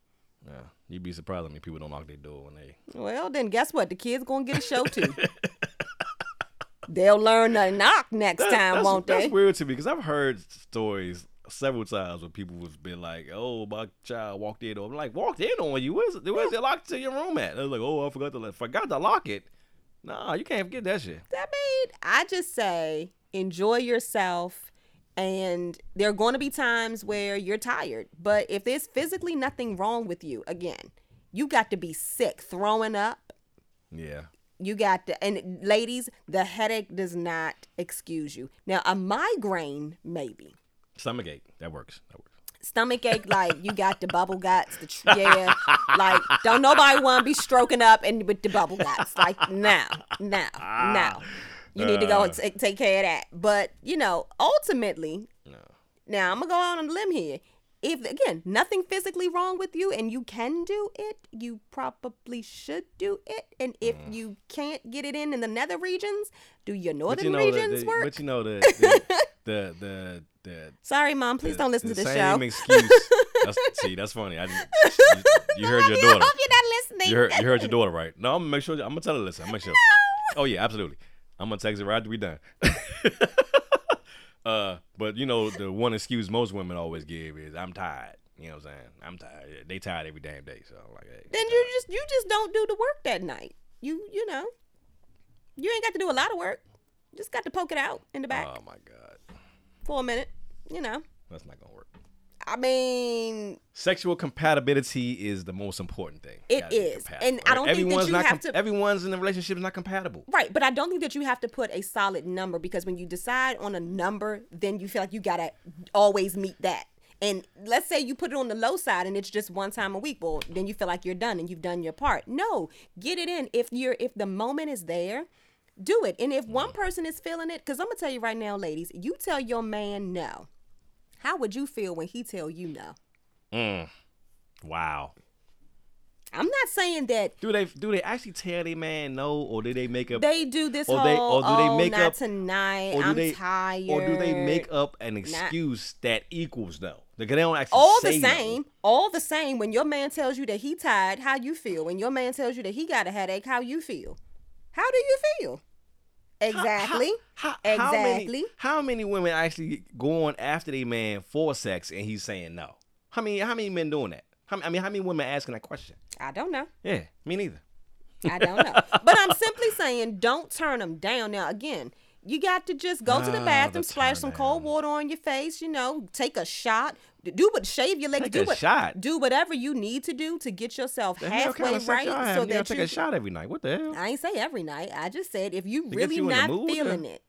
Speaker 1: Yeah, you'd be surprised how many people don't lock their door when they.
Speaker 2: Well, then guess what? The kids gonna get a show too. They'll learn to knock next
Speaker 1: That-
Speaker 2: time, won't they?
Speaker 1: that's weird to me because I've heard stories several times where people have been like, "Oh, my child walked in on." I'm like, walked in on you? Where's the where's it locked to your room at? They're like, "Oh, I forgot to forgot to lock it." Nah, you can't forget that shit.
Speaker 2: I mean, I just say enjoy yourself. And there are going to be times where you're tired. But if there's physically nothing wrong with you, again, you got to be sick, throwing up.
Speaker 1: Yeah.
Speaker 2: You got to, and ladies, the headache does not excuse you. Now, a migraine, maybe.
Speaker 1: Stomachache. That works. That works.
Speaker 2: Stomach ache, like you got the bubble guts, the tr- yeah, like don't nobody want to be stroking up and with the bubble guts, like now, now, now. You need to go and uh. take take care of that. But you know, ultimately,
Speaker 1: No.
Speaker 2: now I'm gonna go out on a limb here. If again, nothing physically wrong with you and you can do it, you probably should do it. And if mm. you can't get it in in the nether regions, do your northern
Speaker 1: you know,
Speaker 2: regions
Speaker 1: the-
Speaker 2: work?
Speaker 1: but you know the the the the, the
Speaker 2: Sorry, mom. Please don't listen
Speaker 1: the
Speaker 2: to the
Speaker 1: same excuse. That's, see, that's funny. I, didn't- you, you heard your daughter.
Speaker 2: I hope you're not listening.
Speaker 1: You heard, you heard your daughter, right? No, I'm gonna make sure. I'm gonna tell her. Listen, I'm gonna make sure. Oh yeah, absolutely. I'm gonna text her right after we done. uh, but you know, the one excuse most women always give is, "I'm tired." You know what I'm saying? I'm tired. They tired every damn day. So I'm like, hey,
Speaker 2: then you just you just don't do the work that night. You you know, you ain't got to do a lot of work. Just got to poke it out in the back
Speaker 1: oh my god,
Speaker 2: for a minute. You know,
Speaker 1: that's not gonna work.
Speaker 2: I mean,
Speaker 1: Sexual compatibility is the most important thing.
Speaker 2: It is,
Speaker 1: Gotta be
Speaker 2: is.
Speaker 1: compatible,
Speaker 2: And I don't think that
Speaker 1: everyone's
Speaker 2: you have to-
Speaker 1: Everyone's in the relationship is not compatible.
Speaker 2: right, but I don't think that you have to put a solid number because when you decide on a number, then you feel like you gotta always meet that. And let's say you put it on the low side and it's just one time a week. Well, then you feel like you're done and you've done your part. No, get it in. If you're if the moment is there, do it. And if one mm. person is feeling it, because I'm gonna tell you right now, ladies, you tell your man no. How would you feel when he tell you no?
Speaker 1: Mm. Wow.
Speaker 2: I'm not saying that
Speaker 1: Do they do they actually tell their man no, or do they make up,
Speaker 2: they do this
Speaker 1: Or
Speaker 2: whole
Speaker 1: they- or do they
Speaker 2: oh,
Speaker 1: make
Speaker 2: not
Speaker 1: up-
Speaker 2: tonight.
Speaker 1: or do
Speaker 2: I'm
Speaker 1: they
Speaker 2: tired.
Speaker 1: or do they make up an excuse that equals no? Like they don't actually
Speaker 2: all the
Speaker 1: no.
Speaker 2: same, all the same. When your man tells you that he tired, how you feel? When your man tells you that he got a headache, how you feel? How do you feel? Exactly.
Speaker 1: How, how, how
Speaker 2: exactly.
Speaker 1: many, how many women actually going after their man for sex and he's saying no? How many how many men doing that? How, I mean, how many women asking that question?
Speaker 2: I don't know.
Speaker 1: Yeah, me neither.
Speaker 2: I don't know. but I'm simply saying, don't turn them down. Now, again, you got to just go to the
Speaker 1: Ah,
Speaker 2: bathroom,
Speaker 1: the
Speaker 2: splash some cold water on your face. You know, take a shot. Do what, shave your legs.
Speaker 1: Take
Speaker 2: do
Speaker 1: a
Speaker 2: what,
Speaker 1: shot?
Speaker 2: Do whatever you need to do to get yourself
Speaker 1: The
Speaker 2: halfway
Speaker 1: kind of
Speaker 2: right, so
Speaker 1: you
Speaker 2: that
Speaker 1: take
Speaker 2: you.
Speaker 1: a shot every night. What the hell?
Speaker 2: I ain't say every night. I just said if you really
Speaker 1: you
Speaker 2: not feeling
Speaker 1: then?
Speaker 2: it,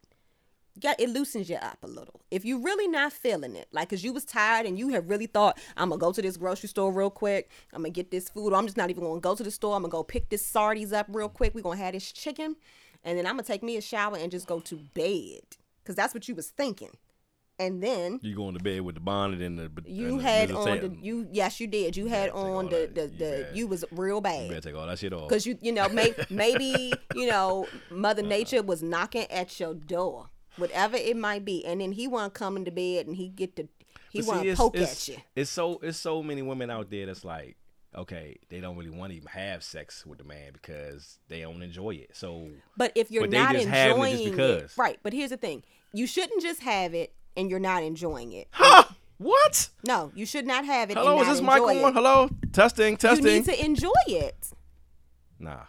Speaker 2: got it loosens you up a little. If you really not feeling it, like cause you was tired and you have really thought, I'm gonna go to this grocery store real quick. I'm gonna get this food. Or I'm just not even gonna go to the store. I'm gonna go pick this sardies up real quick. We're gonna have this chicken, and then I'm gonna take me a shower and just go to bed. Cause that's what you was thinking. And then
Speaker 1: You going to bed with the bonnet and the
Speaker 2: you
Speaker 1: and the
Speaker 2: had on the you yes you did. You had on the
Speaker 1: that.
Speaker 2: the,
Speaker 1: You
Speaker 2: the
Speaker 1: bad.
Speaker 2: you was real bad.
Speaker 1: You better take all that shit off.
Speaker 2: Because you, you know, may, maybe, you know, Mother uh-uh. Nature was knocking at your door, whatever it might be, and then he want to come into bed and he get to, he want to poke
Speaker 1: it's,
Speaker 2: at you.
Speaker 1: It's so it's so many women out there that's like, okay, they don't really want to even have sex with the man because they don't enjoy it. So
Speaker 2: But if you're
Speaker 1: but
Speaker 2: not
Speaker 1: just having it
Speaker 2: enjoying it,
Speaker 1: because.
Speaker 2: right? But here's the thing: you shouldn't just have it and you're not enjoying it.
Speaker 1: huh? What?
Speaker 2: No, you should not have it.
Speaker 1: Hello,
Speaker 2: and
Speaker 1: is this mic on? Hello, testing, testing.
Speaker 2: You need to enjoy it.
Speaker 1: Nah,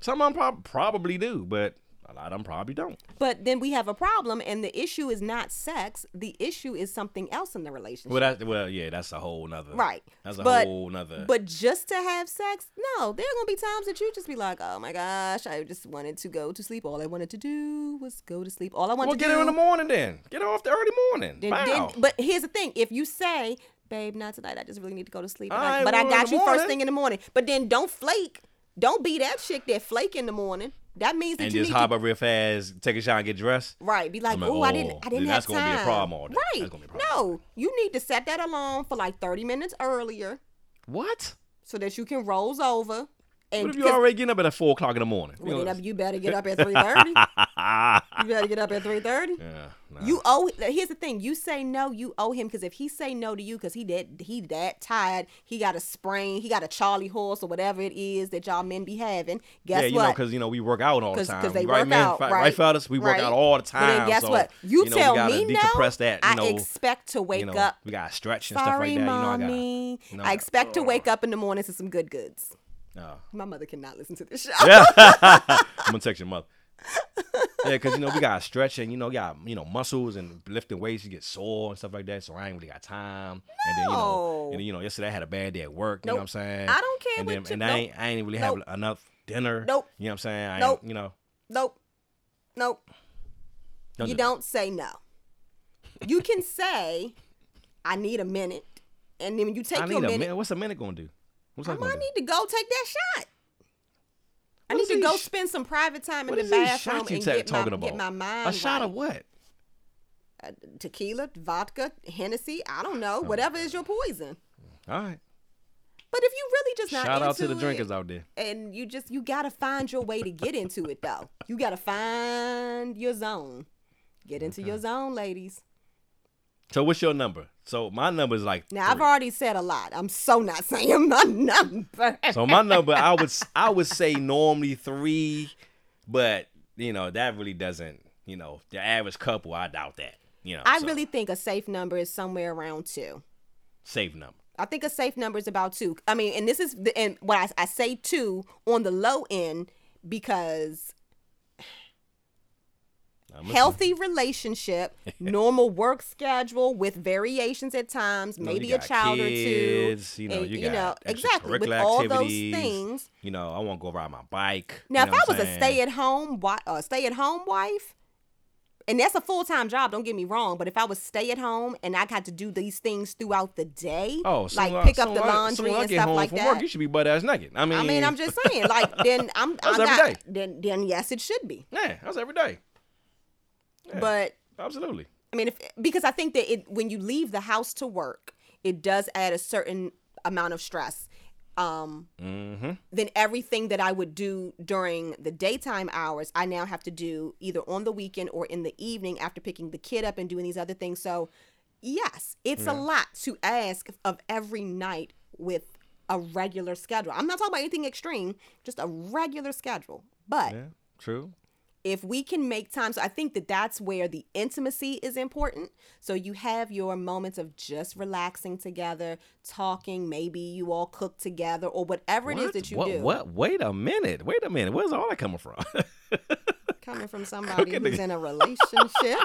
Speaker 1: some of them prob- probably do, but a lot of them probably don't.
Speaker 2: But then we have a problem, and the issue is not sex. The issue is something else in the relationship.
Speaker 1: Well, that well, yeah, that's a whole nother.
Speaker 2: Right.
Speaker 1: That's a
Speaker 2: But-
Speaker 1: whole nother.
Speaker 2: But just to have sex, no, there are gonna be times that you just be like, "Oh my gosh, I just wanted to go to sleep. All I wanted to do was go to sleep. All I wanted
Speaker 1: well,
Speaker 2: to
Speaker 1: get
Speaker 2: do."
Speaker 1: Get her in the morning then. Get her off the early morning.
Speaker 2: then,
Speaker 1: Wow.
Speaker 2: then- but here's the thing: if you say, "Babe, not tonight. I just really need to go to sleep," but I, but I got you first thing in the morning. But then don't flake. Don't be that chick that flake in the morning. That means that
Speaker 1: and
Speaker 2: you
Speaker 1: just
Speaker 2: need
Speaker 1: hop
Speaker 2: to
Speaker 1: up real fast, take a shower, and get dressed.
Speaker 2: Right. Be like,
Speaker 1: I'm like,
Speaker 2: oh, I didn't, I didn't
Speaker 1: that's
Speaker 2: have
Speaker 1: gonna
Speaker 2: time.
Speaker 1: be a problem all day.
Speaker 2: Right.
Speaker 1: That's gonna be a problem.
Speaker 2: No, you need to set that alarm for like thirty minutes earlier
Speaker 1: What?
Speaker 2: so that you can rolls over. And
Speaker 1: What if you
Speaker 2: 'cause-
Speaker 1: already getting up at four o'clock in the morning? You
Speaker 2: well,
Speaker 1: know,
Speaker 2: then you better get up at three thirty. you better get up at three thirty.
Speaker 1: nah.
Speaker 2: You owe. Here's the thing: you say no, you owe him because if he say no to you because he that he that tired, he got a sprain, he got a Charlie horse or whatever it is that y'all men be having. Guess
Speaker 1: yeah, you
Speaker 2: what?
Speaker 1: know, because you know we work out all the time.
Speaker 2: 'cause they
Speaker 1: right,
Speaker 2: work
Speaker 1: man?
Speaker 2: out,
Speaker 1: Fa-
Speaker 2: right?
Speaker 1: fellas? We work
Speaker 2: Right.
Speaker 1: out all the
Speaker 2: But
Speaker 1: time.
Speaker 2: then guess
Speaker 1: so,
Speaker 2: what? You,
Speaker 1: know,
Speaker 2: tell me no.
Speaker 1: decompress that. You
Speaker 2: I
Speaker 1: know,
Speaker 2: expect to wake
Speaker 1: you know,
Speaker 2: up.
Speaker 1: We gotta stretch and stuff
Speaker 2: Sorry,
Speaker 1: like that. You know, I gotta.
Speaker 2: mommy.
Speaker 1: you know,
Speaker 2: I expect to
Speaker 1: uh.
Speaker 2: wake up in the morning to some good goods.
Speaker 1: No.
Speaker 2: My mother cannot listen to this show.
Speaker 1: Yeah. I'm gonna text your mother. yeah, because you know we got stretching, you know, got you know muscles and lifting weights, you get sore and stuff like that. So I ain't really got time. And then you know,
Speaker 2: No.
Speaker 1: and then, you know, yesterday I had a bad day at work. You know what I'm saying?
Speaker 2: I don't care
Speaker 1: And
Speaker 2: what
Speaker 1: then,
Speaker 2: you-
Speaker 1: and I ain't, I ain't really have
Speaker 2: Nope.
Speaker 1: enough dinner.
Speaker 2: Nope.
Speaker 1: You know what I'm saying? I
Speaker 2: Nope.
Speaker 1: you know,
Speaker 2: Nope. Nope.
Speaker 1: don't
Speaker 2: you
Speaker 1: do
Speaker 2: don't say no. You can say, I need a minute. And then you take
Speaker 1: I
Speaker 2: your
Speaker 1: a
Speaker 2: minute,
Speaker 1: minute. What's a minute gonna do? What's
Speaker 2: I
Speaker 1: do?
Speaker 2: need to go take that shot. I need to go
Speaker 1: sh-
Speaker 2: spend some private time in
Speaker 1: What
Speaker 2: the bathroom and get, my,
Speaker 1: talking
Speaker 2: get my mind
Speaker 1: A shot
Speaker 2: right.
Speaker 1: of what?
Speaker 2: Uh, tequila, vodka, Hennessy, I don't
Speaker 1: Oh.
Speaker 2: know, whatever is your poison.
Speaker 1: All right.
Speaker 2: But if you really just not
Speaker 1: Shout out to the
Speaker 2: it,
Speaker 1: drinkers out there.
Speaker 2: and you just you gotta find your way to get into it though. You gotta find your zone. Get into your zone, ladies.
Speaker 1: So what's your number? So my number is like
Speaker 2: Now I've already said a lot. I'm so not saying my number.
Speaker 1: So my number, I would I would say normally three, but you know that really doesn't. You know, the average couple, I doubt that. You know,
Speaker 2: I
Speaker 1: so,
Speaker 2: really think a safe number is somewhere around two.
Speaker 1: safe number.
Speaker 2: I think a safe number is about two. I mean, and this is the and what I, I say two on the low end because healthy relationship, normal work schedule with variations at times,
Speaker 1: You know,
Speaker 2: maybe a child
Speaker 1: kids,
Speaker 2: or two.
Speaker 1: You know,
Speaker 2: and,
Speaker 1: you got
Speaker 2: exactly with all those things.
Speaker 1: You know, I want to go ride my bike.
Speaker 2: Now,
Speaker 1: you
Speaker 2: if I was
Speaker 1: I'm
Speaker 2: a stay at home uh, stay at home wife, and that's a full time job. Don't get me wrong, but if I was stay at home and I got to do these things throughout the day,
Speaker 1: Oh,
Speaker 2: like
Speaker 1: I-
Speaker 2: pick up the
Speaker 1: when I- so
Speaker 2: laundry
Speaker 1: I
Speaker 2: and stuff like that.
Speaker 1: Work, you should be butt ass naked. I mean,
Speaker 2: I mean, I'm just saying, like then I'm,
Speaker 1: That's
Speaker 2: I'm
Speaker 1: every
Speaker 2: not,
Speaker 1: day.
Speaker 2: then then yes, it should be.
Speaker 1: yeah, that's every day. Yeah.
Speaker 2: But
Speaker 1: Absolutely.
Speaker 2: I mean, if because I think that it when you leave the house to work, it does add a certain amount of stress. Um,
Speaker 1: Mm-hmm.
Speaker 2: then everything that I would do during the daytime hours, I now have to do either on the weekend or in the evening after picking the kid up and doing these other things. So, yes, it's a lot to ask of every night with a regular schedule. I'm not talking about anything extreme, just a regular schedule. But
Speaker 1: Yeah, true.
Speaker 2: If we can make time so i think that that's where the intimacy is important so you have your moments of just relaxing together talking maybe you all cook together or whatever it is that you
Speaker 1: what,
Speaker 2: do
Speaker 1: What? Wait a minute. Wait a minute. Where's all that coming from?
Speaker 2: coming from somebody who's in a relationship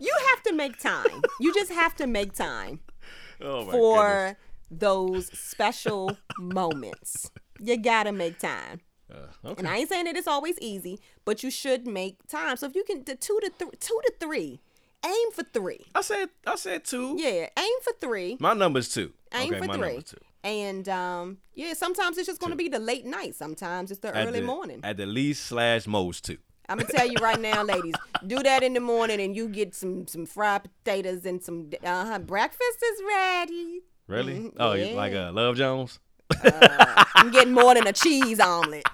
Speaker 2: you have to make time you just have to make time
Speaker 1: oh my goodness.
Speaker 2: for those special moments you gotta make time
Speaker 1: Uh, okay.
Speaker 2: And I ain't saying that it's always easy, but you should make time. So if you can, the two to three, two to three, aim for three.
Speaker 1: I said. I said two.
Speaker 2: Yeah, aim for three.
Speaker 1: My number's two.
Speaker 2: Aim
Speaker 1: okay,
Speaker 2: for
Speaker 1: my
Speaker 2: three.
Speaker 1: two.
Speaker 2: And um, yeah, sometimes it's just going to be the late night. Sometimes it's the
Speaker 1: At
Speaker 2: early
Speaker 1: the-
Speaker 2: morning.
Speaker 1: At the least slash most two.
Speaker 2: I'm gonna tell you right now, ladies, do that in the morning, and you get some some fried potatoes and some uh. Breakfast is ready.
Speaker 1: Really?
Speaker 2: Mhm,
Speaker 1: oh,
Speaker 2: yeah.
Speaker 1: like uh, Love Jones?
Speaker 2: I'm getting more than a cheese omelet.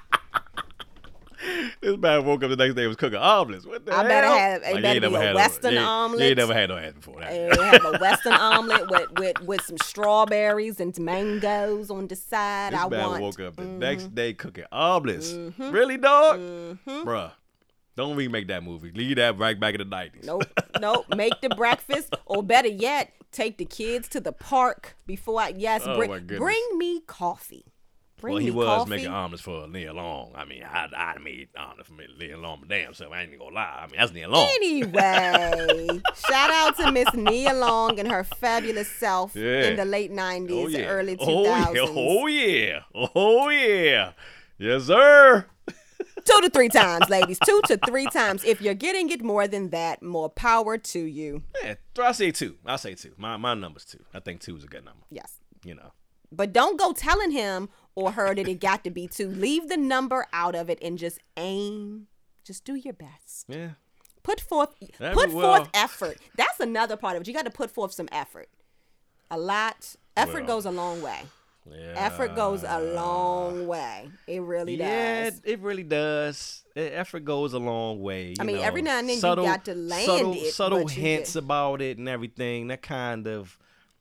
Speaker 1: This man woke up the next day and was cooking omelets. What the
Speaker 2: I
Speaker 1: hell?
Speaker 2: better have- it
Speaker 1: you
Speaker 2: better be a Western
Speaker 1: you ain't- You
Speaker 2: omelet.
Speaker 1: ain't never had no ass before that.
Speaker 2: have a western omelet with, with with some strawberries and mangoes on the side.
Speaker 1: This
Speaker 2: I
Speaker 1: man
Speaker 2: want.
Speaker 1: woke up the
Speaker 2: Mhm.
Speaker 1: next day cooking omelets.
Speaker 2: Mhm.
Speaker 1: Really, dog?
Speaker 2: Mhm.
Speaker 1: Bruh. Don't remake that movie. Leave that right back in the 90s.
Speaker 2: Nope, nope. Make the breakfast, or better yet, take the kids to the park before I. Yes,
Speaker 1: Oh,
Speaker 2: bring bring me coffee. Bring
Speaker 1: well, he
Speaker 2: me
Speaker 1: was
Speaker 2: coffee.
Speaker 1: making omelets for Nia Long. I mean, I, I made omelets for Nia Long, my damn self. I ain't gonna lie. I mean, that's Nia Long.
Speaker 2: Anyway, shout out to Miss Nia Long and her fabulous self
Speaker 1: Yeah.
Speaker 2: in the late '90s,
Speaker 1: oh, yeah.
Speaker 2: early 2000s.
Speaker 1: Oh, yeah. Oh, yeah. Oh, yeah. Yes, sir.
Speaker 2: Two to three times, ladies. Two to three times. If you're getting it more than that, more power to you.
Speaker 1: Yeah, I say two. I say two. My my number's two. I think two is a good number.
Speaker 2: Yes.
Speaker 1: You know.
Speaker 2: But don't go telling him or her that it got to be two. Leave the number out of it and just aim. Just do your best.
Speaker 1: Yeah.
Speaker 2: Put forth
Speaker 1: That
Speaker 2: put
Speaker 1: well.
Speaker 2: forth effort. That's another part of it. You got to put forth some effort. A lot. Effort
Speaker 1: Well,
Speaker 2: goes a long way.
Speaker 1: Yeah.
Speaker 2: Effort goes a long way. It really
Speaker 1: Yeah,
Speaker 2: does.
Speaker 1: Yeah, it really does. Effort goes a long way. you
Speaker 2: I mean,
Speaker 1: know.
Speaker 2: every now and then you
Speaker 1: subtle,
Speaker 2: got to land
Speaker 1: subtle,
Speaker 2: it,
Speaker 1: Subtle hints
Speaker 2: get-
Speaker 1: about it and everything. That kind of,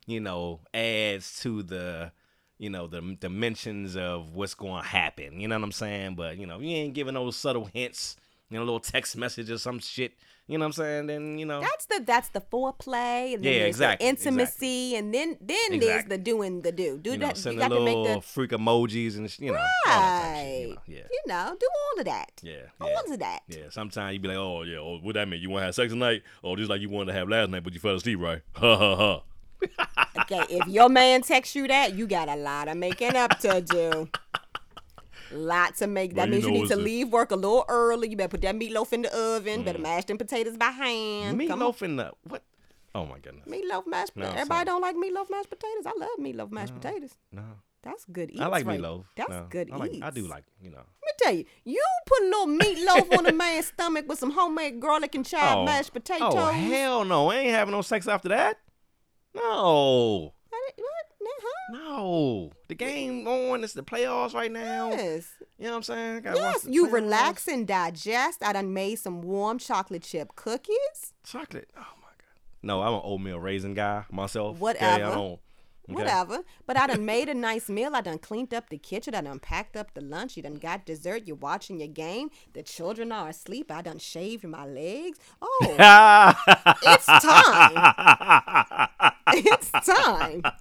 Speaker 1: you know, adds to the, you know, the dimensions of what's going to happen. You know what I'm saying? But you know, you ain't giving those subtle hints. You know, a little text message or some shit. You know what I'm saying? Then you know.
Speaker 2: That's the that's the foreplay, and then
Speaker 1: Yeah, exactly,
Speaker 2: the intimacy, and then then there's the doing the do. Do
Speaker 1: you know,
Speaker 2: that.
Speaker 1: send
Speaker 2: You got to
Speaker 1: little
Speaker 2: make the
Speaker 1: freak emojis and you know, all that type of shit, you
Speaker 2: right.
Speaker 1: know, yeah,
Speaker 2: You know, do all of that.
Speaker 1: yeah,
Speaker 2: All
Speaker 1: yeah.
Speaker 2: of that.
Speaker 1: Yeah, sometimes you be like, oh yeah, oh, what that mean? You want to have sex tonight? Oh, just like you wanted to have last night, but you fell asleep, right? Ha ha ha.
Speaker 2: Okay, if your man texts you that, you got a lot of making up to do. Lot to make. That
Speaker 1: Well,
Speaker 2: means you
Speaker 1: know
Speaker 2: need to leave work a little early. You better put that meatloaf in the oven.
Speaker 1: Mm.
Speaker 2: Better mash them potatoes by hand.
Speaker 1: Meatloaf in the what? Oh my goodness.
Speaker 2: Meatloaf mashed
Speaker 1: No,
Speaker 2: potatoes. Everybody
Speaker 1: sorry.
Speaker 2: don't like meatloaf mashed potatoes. I love meatloaf mashed potatoes.
Speaker 1: No,
Speaker 2: That's good eats.
Speaker 1: I like
Speaker 2: right.
Speaker 1: meatloaf.
Speaker 2: That's
Speaker 1: No,
Speaker 2: good
Speaker 1: I, like,
Speaker 2: eats.
Speaker 1: I do like you know.
Speaker 2: Let me tell you, you put a little meatloaf on a man's stomach with some homemade garlic and chive mashed potatoes.
Speaker 1: Oh hell no! I ain't having no sex after that. No,
Speaker 2: What? Huh?
Speaker 1: no. The game on. It's the playoffs right now.
Speaker 2: Yes.
Speaker 1: You know what I'm saying? I gotta watch
Speaker 2: Yes. You
Speaker 1: playoffs.
Speaker 2: relax and digest. I done made some warm chocolate chip cookies.
Speaker 1: Chocolate. Oh my god. No, I'm an oatmeal raisin guy myself. okay?
Speaker 2: Whatever.
Speaker 1: Don't. okay?
Speaker 2: Whatever. But I done made a nice meal. I done cleaned up the kitchen. I done packed up the lunch. You done got dessert. You're watching your game. The children are asleep. I done shaved my legs. Oh, it's time. it's time.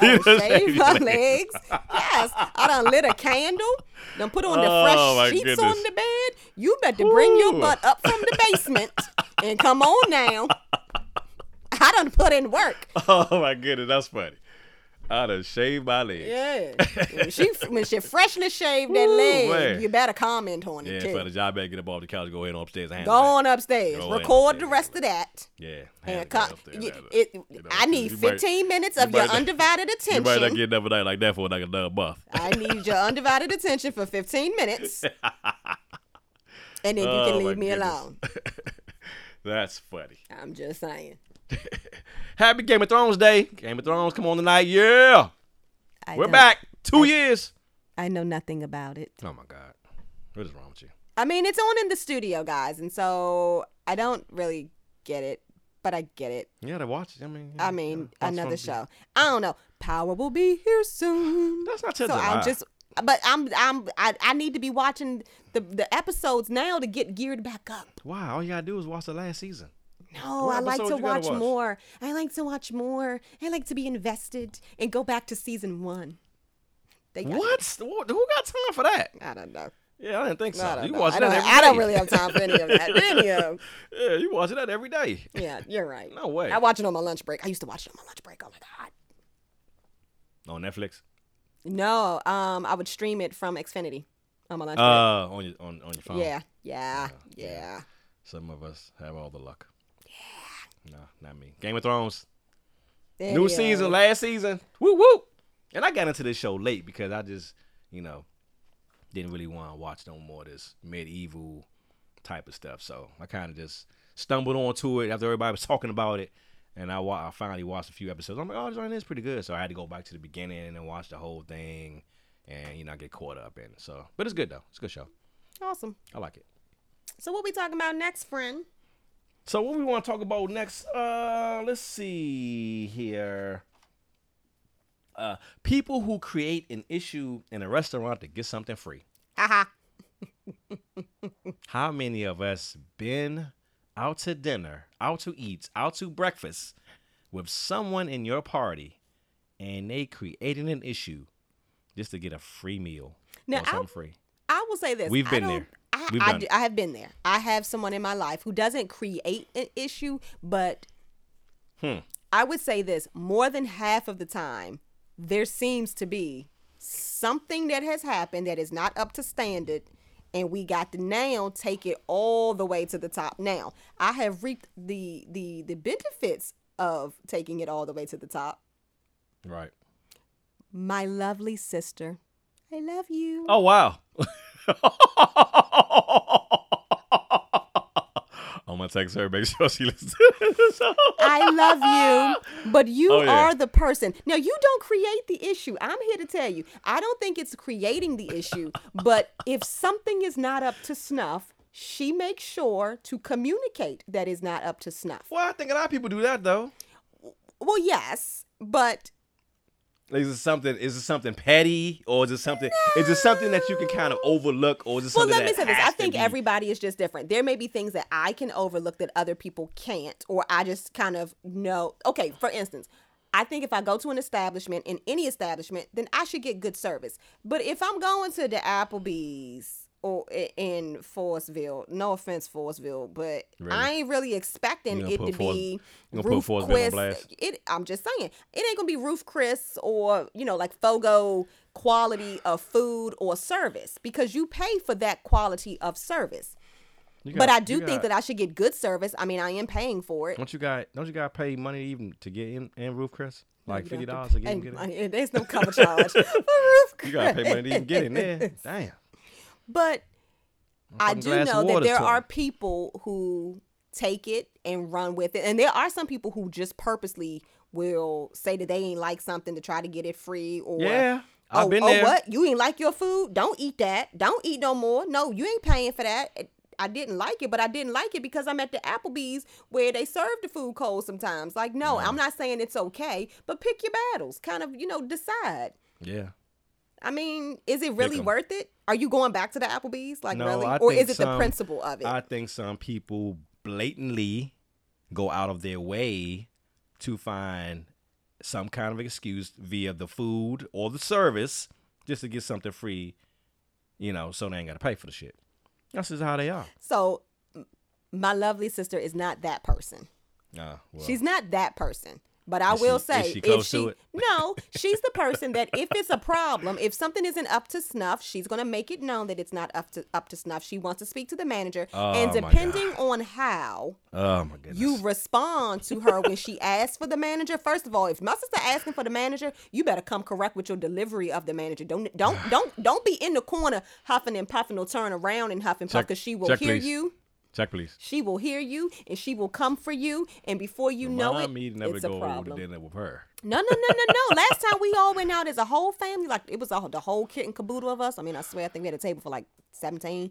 Speaker 2: I
Speaker 1: You oh,
Speaker 2: done
Speaker 1: done
Speaker 2: shaved
Speaker 1: shaved
Speaker 2: my
Speaker 1: your
Speaker 2: legs. Yes. I done lit a candle. Done put on the
Speaker 1: Oh,
Speaker 2: fresh sheets on the bed. You better bring your butt up from the basement and come on now. I done put in work.
Speaker 1: Oh my goodness, that's funny. I done shaved my leg.
Speaker 2: Yeah. When she when she freshly shaved that
Speaker 1: Ooh,
Speaker 2: leg,
Speaker 1: man.
Speaker 2: you better comment on it
Speaker 1: Yeah,
Speaker 2: too.
Speaker 1: the job better get up off the couch, go ahead on upstairs and
Speaker 2: Go on upstairs.
Speaker 1: Go
Speaker 2: record the rest of that.
Speaker 1: Yeah.
Speaker 2: And co-
Speaker 1: it upstairs,
Speaker 2: y-
Speaker 1: handle
Speaker 2: it,
Speaker 1: You know,
Speaker 2: I need
Speaker 1: you might-
Speaker 2: 15 minutes
Speaker 1: you
Speaker 2: of your
Speaker 1: might
Speaker 2: undivided
Speaker 1: You might not
Speaker 2: attention.
Speaker 1: get another night like that for like another month.
Speaker 2: I need your undivided attention for 15 minutes. And then you
Speaker 1: Oh,
Speaker 2: can leave me
Speaker 1: goodness.
Speaker 2: alone.
Speaker 1: That's funny.
Speaker 2: I'm just saying.
Speaker 1: Happy Game of Thrones Day. Game of Thrones, come on tonight. Yeah.
Speaker 2: I
Speaker 1: We're back. Two years.
Speaker 2: I know nothing about it.
Speaker 1: Oh my God. What is wrong with you?
Speaker 2: I mean, it's on in the studio, guys, and so I don't really get it, but I get it.
Speaker 1: Yeah, gotta watch it. I mean,
Speaker 2: I mean,
Speaker 1: yeah,
Speaker 2: another show. I don't know. Power will be here soon.
Speaker 1: That's not till
Speaker 2: So
Speaker 1: July.
Speaker 2: I'm just, but I'm, I'm, I, I need to be watching the the episodes now to get geared back up.
Speaker 1: Wow, all you gotta do is watch the last season.
Speaker 2: No,
Speaker 1: What
Speaker 2: I like to watch,
Speaker 1: watch?
Speaker 2: more. I like to watch more. I like to be invested and go back to season one. They got-
Speaker 1: What? Who who got time for that?
Speaker 2: I don't know.
Speaker 1: Yeah, I didn't think so.
Speaker 2: I
Speaker 1: you
Speaker 2: know.
Speaker 1: watch
Speaker 2: I
Speaker 1: that
Speaker 2: don't, I don't really have time for any of that. any of.
Speaker 1: Yeah, you watch that every day.
Speaker 2: Yeah, you're right.
Speaker 1: No way.
Speaker 2: I watch it on my lunch break. I used to watch it on my lunch break. Oh my god.
Speaker 1: On Netflix.
Speaker 2: No, um, I would stream it from Xfinity on my lunch break.
Speaker 1: Uh, on your on, on your phone.
Speaker 2: Yeah, yeah,
Speaker 1: yeah.
Speaker 2: yeah.
Speaker 1: Some of us have all the luck. No, not me. Game of Thrones. New
Speaker 2: Video.
Speaker 1: season, last season. Woo woo. And I got into this show late because I just, you know, didn't really want to watch no more of this medieval type of stuff. So I kind of just stumbled onto it after everybody was talking about it. And I, wa- I finally watched a few episodes. I'm like, oh, this one is pretty good. So I had to go back to the beginning and then watch the whole thing and, you know, get caught up in it. So, but it's good, though. It's a good show.
Speaker 2: Awesome.
Speaker 1: I like it.
Speaker 2: So what we talking about next, friend?
Speaker 1: So what we want to talk about next? Uh, let's see here. Uh, people who create an issue in a restaurant to get something free.
Speaker 2: Haha.
Speaker 1: How many of us been out to dinner, out to eat, out to breakfast with someone in your party, and they created an issue just to get a free meal
Speaker 2: Now,
Speaker 1: or
Speaker 2: I-
Speaker 1: something free?
Speaker 2: I will say this.
Speaker 1: We've been there.
Speaker 2: I,
Speaker 1: We've
Speaker 2: I,
Speaker 1: done
Speaker 2: do-
Speaker 1: it.
Speaker 2: I have been there. I have someone in my life who doesn't create an issue, but
Speaker 1: Hmm.
Speaker 2: I would say this more than half of the time, there seems to be something that has happened that is not up to standard. And we got to now take it all the way to the top. Now, I have reaped the the the benefits of taking it all the way to the top.
Speaker 1: Right.
Speaker 2: My lovely sister, I love you.
Speaker 1: Oh wow. I'm gonna text her, make sure she listens to this.
Speaker 2: I love you, but you
Speaker 1: Oh, yeah.
Speaker 2: are the person. Now, you don't create the issue. I'm here to tell you. I don't think it's creating the issue, but if something is not up to snuff, she makes sure to communicate that is not up to snuff.
Speaker 1: Well, I think a lot of people do that though.
Speaker 2: Well, yes, but
Speaker 1: Is it something? Is it something petty, or is it something? Is it something that you can kind of overlook, or is it something?
Speaker 2: well, let me say this. I think
Speaker 1: be-
Speaker 2: everybody is just different. There may be things that I can overlook that other people can't, or I just kind of know. Okay, for instance, I think if I go to an establishment, in any establishment, then I should get good service. But if I'm going to the Applebee's Oh, or in Forestville, no offense, Forestville, but
Speaker 1: Really?
Speaker 2: I ain't really expecting it to be
Speaker 1: you gonna put Ruth's
Speaker 2: Chris. It, I'm just saying, it ain't gonna be Ruth's Chris or you know like Fogo quality of food or service because you pay for that quality of service.
Speaker 1: You
Speaker 2: but I do
Speaker 1: you
Speaker 2: think that I should get good service. I mean, I am paying for it.
Speaker 1: Don't you got? Don't you got to pay money even to get in in Ruth's Chris? Like fifty dollars to get in. Get in?
Speaker 2: There's no cover charge for Roof
Speaker 1: You gotta pay money to even get in
Speaker 2: Chris.
Speaker 1: there. Damn.
Speaker 2: But I do know that there are people who take it and run with it. And there are some people who just purposely will say that they ain't like something to try to get it free or
Speaker 1: Yeah,
Speaker 2: oh,
Speaker 1: I've been
Speaker 2: oh,
Speaker 1: there.
Speaker 2: what? You ain't like your food? Don't eat that. Don't eat no more. No, you ain't paying for that. I didn't like it, but I didn't like it because I'm at the Applebee's where they serve the food cold sometimes. Like, no, I'm not saying it's okay, but pick your battles. Kind of, you know, decide.
Speaker 1: Yeah.
Speaker 2: I mean, is it really worth it? Are you going back to the Applebee's? Like,
Speaker 1: No,
Speaker 2: really?
Speaker 1: I
Speaker 2: Or is it the principle of it?
Speaker 1: I think some people blatantly go out of their way to find some kind of excuse via the food or the service just to get something free, you know, so they ain't got to pay for the shit. That's just how they are.
Speaker 2: So my lovely sister is not that person.
Speaker 1: Uh, well,
Speaker 2: She's not that person. But I
Speaker 1: Is
Speaker 2: will
Speaker 1: she- is
Speaker 2: say,
Speaker 1: she
Speaker 2: if she no, she's the person that if it's a problem, if something isn't up to snuff, she's gonna make it known that it's not up to up to snuff. She wants to speak to the manager,
Speaker 1: Oh,
Speaker 2: and depending on how
Speaker 1: oh my
Speaker 2: you respond to her when she asks for the manager, first of all, if my sister asking for the manager, you better come correct with your delivery of the manager. Don't don't don't don't be in the corner huffing and puffing or turn around and huffing puff because she will
Speaker 1: check,
Speaker 2: hear
Speaker 1: please.
Speaker 2: you.
Speaker 1: Check, please.
Speaker 2: She will hear you and she will come for you. And before you know it,
Speaker 1: me to never
Speaker 2: it's a
Speaker 1: go to
Speaker 2: problem.
Speaker 1: dinner with her.
Speaker 2: No, no, no, no, no. Last time we all went out as a whole family, like it was a, the whole kit and caboodle of us. I mean, I swear, I think we had a table for like 17.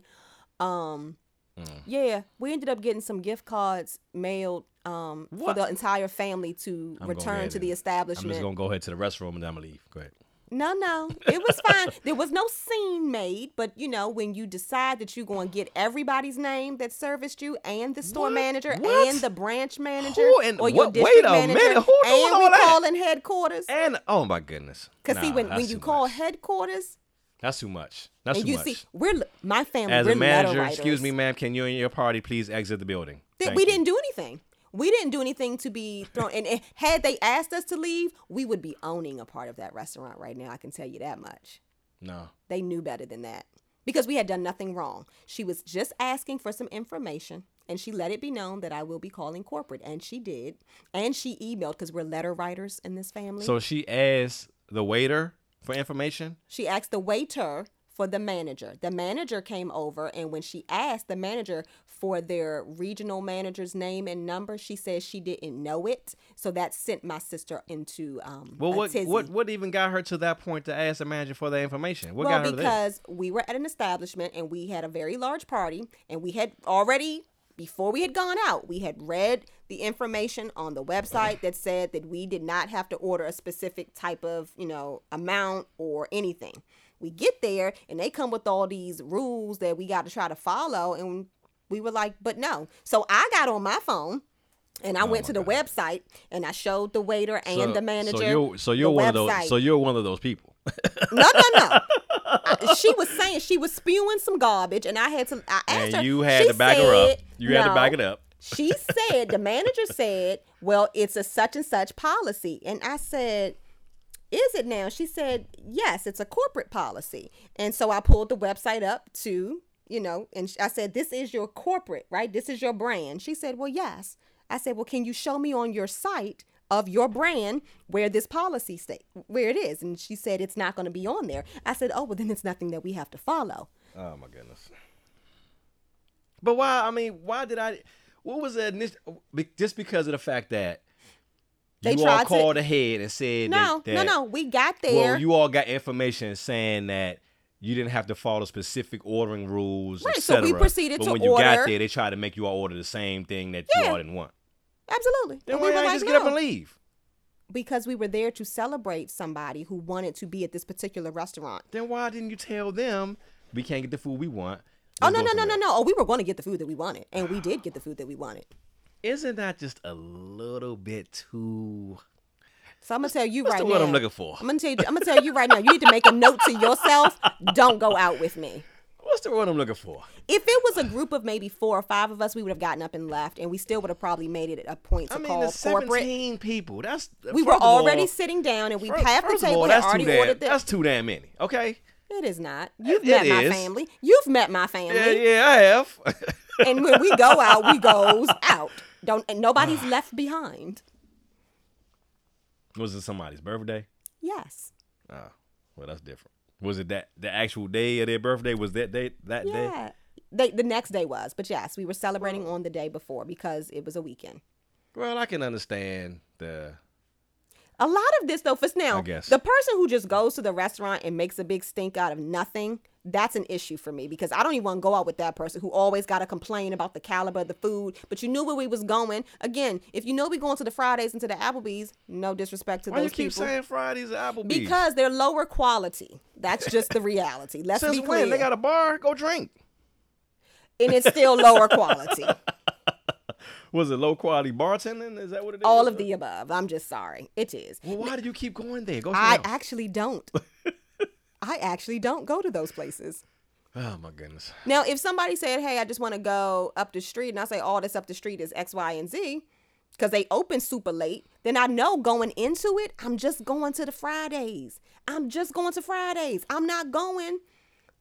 Speaker 2: Um,
Speaker 1: Mm.
Speaker 2: yeah, we ended up getting some gift cards mailed um, for the entire family to
Speaker 1: I'm
Speaker 2: return to the
Speaker 1: establishment. I'm just gonna go ahead to the restroom and then I'm gonna leave. Go ahead.
Speaker 2: No, no, it was fine. there was no scene made, but you know, when you decide that you're going to get everybody's name that serviced you, and the store
Speaker 1: What?
Speaker 2: manager,
Speaker 1: What?
Speaker 2: and the branch manager,
Speaker 1: Who and
Speaker 2: or your
Speaker 1: what-
Speaker 2: district
Speaker 1: wait a
Speaker 2: manager,
Speaker 1: minute, who doing
Speaker 2: and
Speaker 1: all
Speaker 2: we
Speaker 1: that?
Speaker 2: calling headquarters.
Speaker 1: And oh my goodness.
Speaker 2: Cause see, when, when you call
Speaker 1: much.
Speaker 2: headquarters,
Speaker 1: that's too much. That's
Speaker 2: and
Speaker 1: too
Speaker 2: you
Speaker 1: much.
Speaker 2: see, we're my family.
Speaker 1: As a manager, excuse me, ma'am, can you and your party please exit the building? Thank
Speaker 2: we
Speaker 1: you.
Speaker 2: didn't do anything. We didn't do anything to be thrown. And, and had they asked us to leave, we would be owning a part of that restaurant right now. I can tell you that much.
Speaker 1: No.
Speaker 2: They knew better than that because we had done nothing wrong. She was just asking for some information and she let it be known that I will be calling corporate. And she did. And she emailed because we're letter writers in this family.
Speaker 1: So she asked the waiter for information.
Speaker 2: she asked the waiter for the manager. The manager came over, and when she asked the manager for their regional manager's name and number, she said she didn't know it. So that sent my sister into um,
Speaker 1: Well, what what what even got her to that point to ask the manager for that information? What
Speaker 2: well,
Speaker 1: got her there?
Speaker 2: because we were at an establishment and we had a very large party, and we had already before we had gone out, we had read the information on the website that said that we did not have to order a specific type of, you know, amount or anything. We get there and they come with all these rules that we got to try to follow and we were like, "But no." So I got on my phone and I oh went
Speaker 1: Oh my
Speaker 2: to the
Speaker 1: God.
Speaker 2: website and I showed the waiter and
Speaker 1: So-
Speaker 2: the manager.
Speaker 1: So you're so you're one of those. So you're one of those people.
Speaker 2: No, no, no. I- she was saying she was spewing some garbage, and I had to. I asked
Speaker 1: and
Speaker 2: her.
Speaker 1: you had to back her up.
Speaker 2: said-
Speaker 1: You had to back it up.
Speaker 2: She said the manager said, "Well, it's a such and such policy," and I said. Is it now? She said, yes, it's a corporate policy. And so I pulled the website up to, you know, and I said, this is your corporate, right? This is your brand. She said, well, yes. I said, well, can you show me on your site of your brand where this policy state, where it is? And she said, it's not going to be on there. I said, oh, well, then it's nothing that we have to follow.
Speaker 1: Oh my goodness. But why? I mean, why did I? What was that? just because of the fact that
Speaker 2: They
Speaker 1: you all
Speaker 2: tried to-
Speaker 1: called ahead and said
Speaker 2: No,
Speaker 1: that,
Speaker 2: no,
Speaker 1: that-
Speaker 2: no. We got there.
Speaker 1: Well, you all got information saying that you didn't have to follow specific ordering rules,
Speaker 2: Right, so we
Speaker 1: etc.
Speaker 2: proceeded
Speaker 1: but
Speaker 2: to
Speaker 1: when you got there, they tried to make you all order the same thing that
Speaker 2: Yeah.
Speaker 1: you all didn't want.
Speaker 2: Absolutely.
Speaker 1: Then
Speaker 2: And
Speaker 1: why
Speaker 2: we were like,
Speaker 1: just get up and leave?
Speaker 2: Because we were there to celebrate somebody who wanted to be at this particular restaurant.
Speaker 1: Then why didn't you tell them we can't get the food we want?
Speaker 2: Oh
Speaker 1: Let's
Speaker 2: no
Speaker 1: go
Speaker 2: no no no no! Oh, we were going to get the food that we wanted, and we did get the food that we wanted.
Speaker 1: Isn't that just a little bit too?
Speaker 2: So I'm gonna tell you
Speaker 1: What's
Speaker 2: right
Speaker 1: the
Speaker 2: now.
Speaker 1: word I'm looking for?
Speaker 2: I'm gonna tell you. I'm gonna tell you right now. You need to make a note to yourself. Don't go out with me.
Speaker 1: What's the word I'm looking for?
Speaker 2: If it was a group of maybe four or five of us, we would have gotten up and left, and we still would have probably made it a point to
Speaker 1: I mean,
Speaker 2: call
Speaker 1: there's
Speaker 2: corporate.
Speaker 1: 17 people. That's
Speaker 2: We were
Speaker 1: of all-
Speaker 2: already sitting down, and we
Speaker 1: first-
Speaker 2: half the
Speaker 1: first
Speaker 2: table
Speaker 1: all,
Speaker 2: had already
Speaker 1: damn,
Speaker 2: ordered. The,
Speaker 1: That's too damn many. Okay.
Speaker 2: it is not. You've
Speaker 1: It-
Speaker 2: met
Speaker 1: it
Speaker 2: my
Speaker 1: is.
Speaker 2: family. You've met my family.
Speaker 1: Yeah, yeah, I have.
Speaker 2: and when we go out, we goes out. Don't and nobody's left behind.
Speaker 1: Was it somebody's birthday?
Speaker 2: Yes.
Speaker 1: Oh, well, that's different. Was it that the actual day of their birthday? Was that day that day?
Speaker 2: Yeah. They, the next day was, but yes, we were celebrating on the day before because it was a weekend.
Speaker 1: Well, I can understand the.
Speaker 2: A lot of this though, for now,
Speaker 1: I guess.
Speaker 2: the person who just goes to the restaurant and makes a big stink out of nothing, that's an issue for me because I don't even want to go out with that person who always got to complain about the caliber of the food. But you knew where we was going. Again, if you know we going to the Fridays and to the Applebee's, no disrespect to.
Speaker 1: Why you keep
Speaker 2: people.
Speaker 1: saying Fridays at Applebee's?
Speaker 2: because they're lower quality. That's just the reality. Let's
Speaker 1: since
Speaker 2: be clear.
Speaker 1: when they got a bar, go drink.
Speaker 2: and it's still lower quality.
Speaker 1: Was it low quality bartending? Is that what it is?
Speaker 2: All of the above. I'm just sorry. It is.
Speaker 1: Well, why do you keep going there? Go
Speaker 2: I
Speaker 1: else.
Speaker 2: actually don't. I actually don't go to those places.
Speaker 1: Oh my goodness.
Speaker 2: Now, if somebody said, "Hey, I just want to go up the street," and I say, "All that's up the street is X, Y, and Z," because they open super late, then I know going into it, I'm just going to the Fridays. I'm just going to Fridays. I'm not going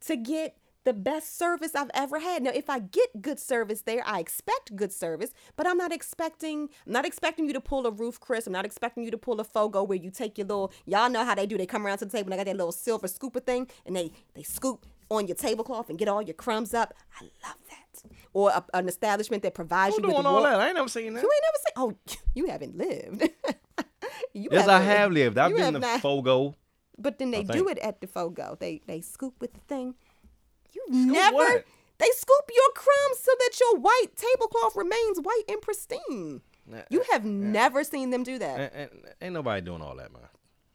Speaker 2: to get the best service I've ever had. Now, if I get good service there, I expect good service, but I'm not expecting I'm not expecting you to pull a Ruth's Chris. I'm not expecting you to pull a fogo where you take your little y'all know how they do. They come around to the table and they got that little silver scooper thing and they they scoop on your tablecloth and get all your crumbs up. I love that. Or a, an establishment that provides
Speaker 1: Who
Speaker 2: you with
Speaker 1: doing
Speaker 2: the
Speaker 1: all
Speaker 2: wa-
Speaker 1: that? I ain't never seen that.
Speaker 2: You ain't never seen. Oh, you haven't lived. you
Speaker 1: Yes, I
Speaker 2: haven't-
Speaker 1: have lived. I've
Speaker 2: you
Speaker 1: been
Speaker 2: have
Speaker 1: to
Speaker 2: not-
Speaker 1: Fogo.
Speaker 2: But then they do it at the Fogo. They they scoop with the thing. You
Speaker 1: Scoop
Speaker 2: never.
Speaker 1: what?
Speaker 2: They scoop your crumbs so that your white tablecloth remains white and pristine. You have never seen them do that.
Speaker 1: Ain't nobody doing all that, man.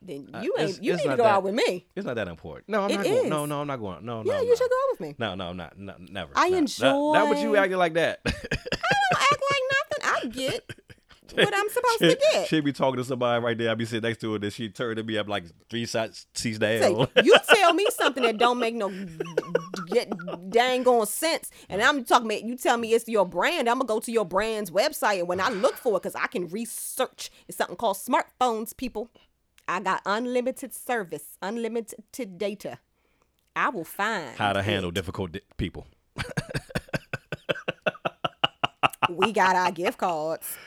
Speaker 2: then
Speaker 1: uh,
Speaker 2: you ain't. You need to go
Speaker 1: that-
Speaker 2: out with me.
Speaker 1: It's not that important. No, I'm
Speaker 2: It
Speaker 1: not going. No, no, I'm not going. No, no.
Speaker 2: Yeah,
Speaker 1: I'm
Speaker 2: you
Speaker 1: not.
Speaker 2: should go out with me.
Speaker 1: No, no, I'm not, no, never.
Speaker 2: I
Speaker 1: no.
Speaker 2: enjoy-
Speaker 1: That, that what you acting like that.
Speaker 2: I don't act like nothing. I get what I'm supposed to get.
Speaker 1: she be talking to somebody right there. I be sitting next to her, and she turned to me up like three shots, seats down.
Speaker 2: Say, you tell me something that don't make no get dang on sense, and I'm talking about you tell me it's your brand. I'm gonna go to your brand's website, and when I look for it, because I can research, it's something called smartphones. People, I got unlimited service, unlimited data. I will find
Speaker 1: How to
Speaker 2: it.
Speaker 1: handle difficult di- people.
Speaker 2: We got our gift cards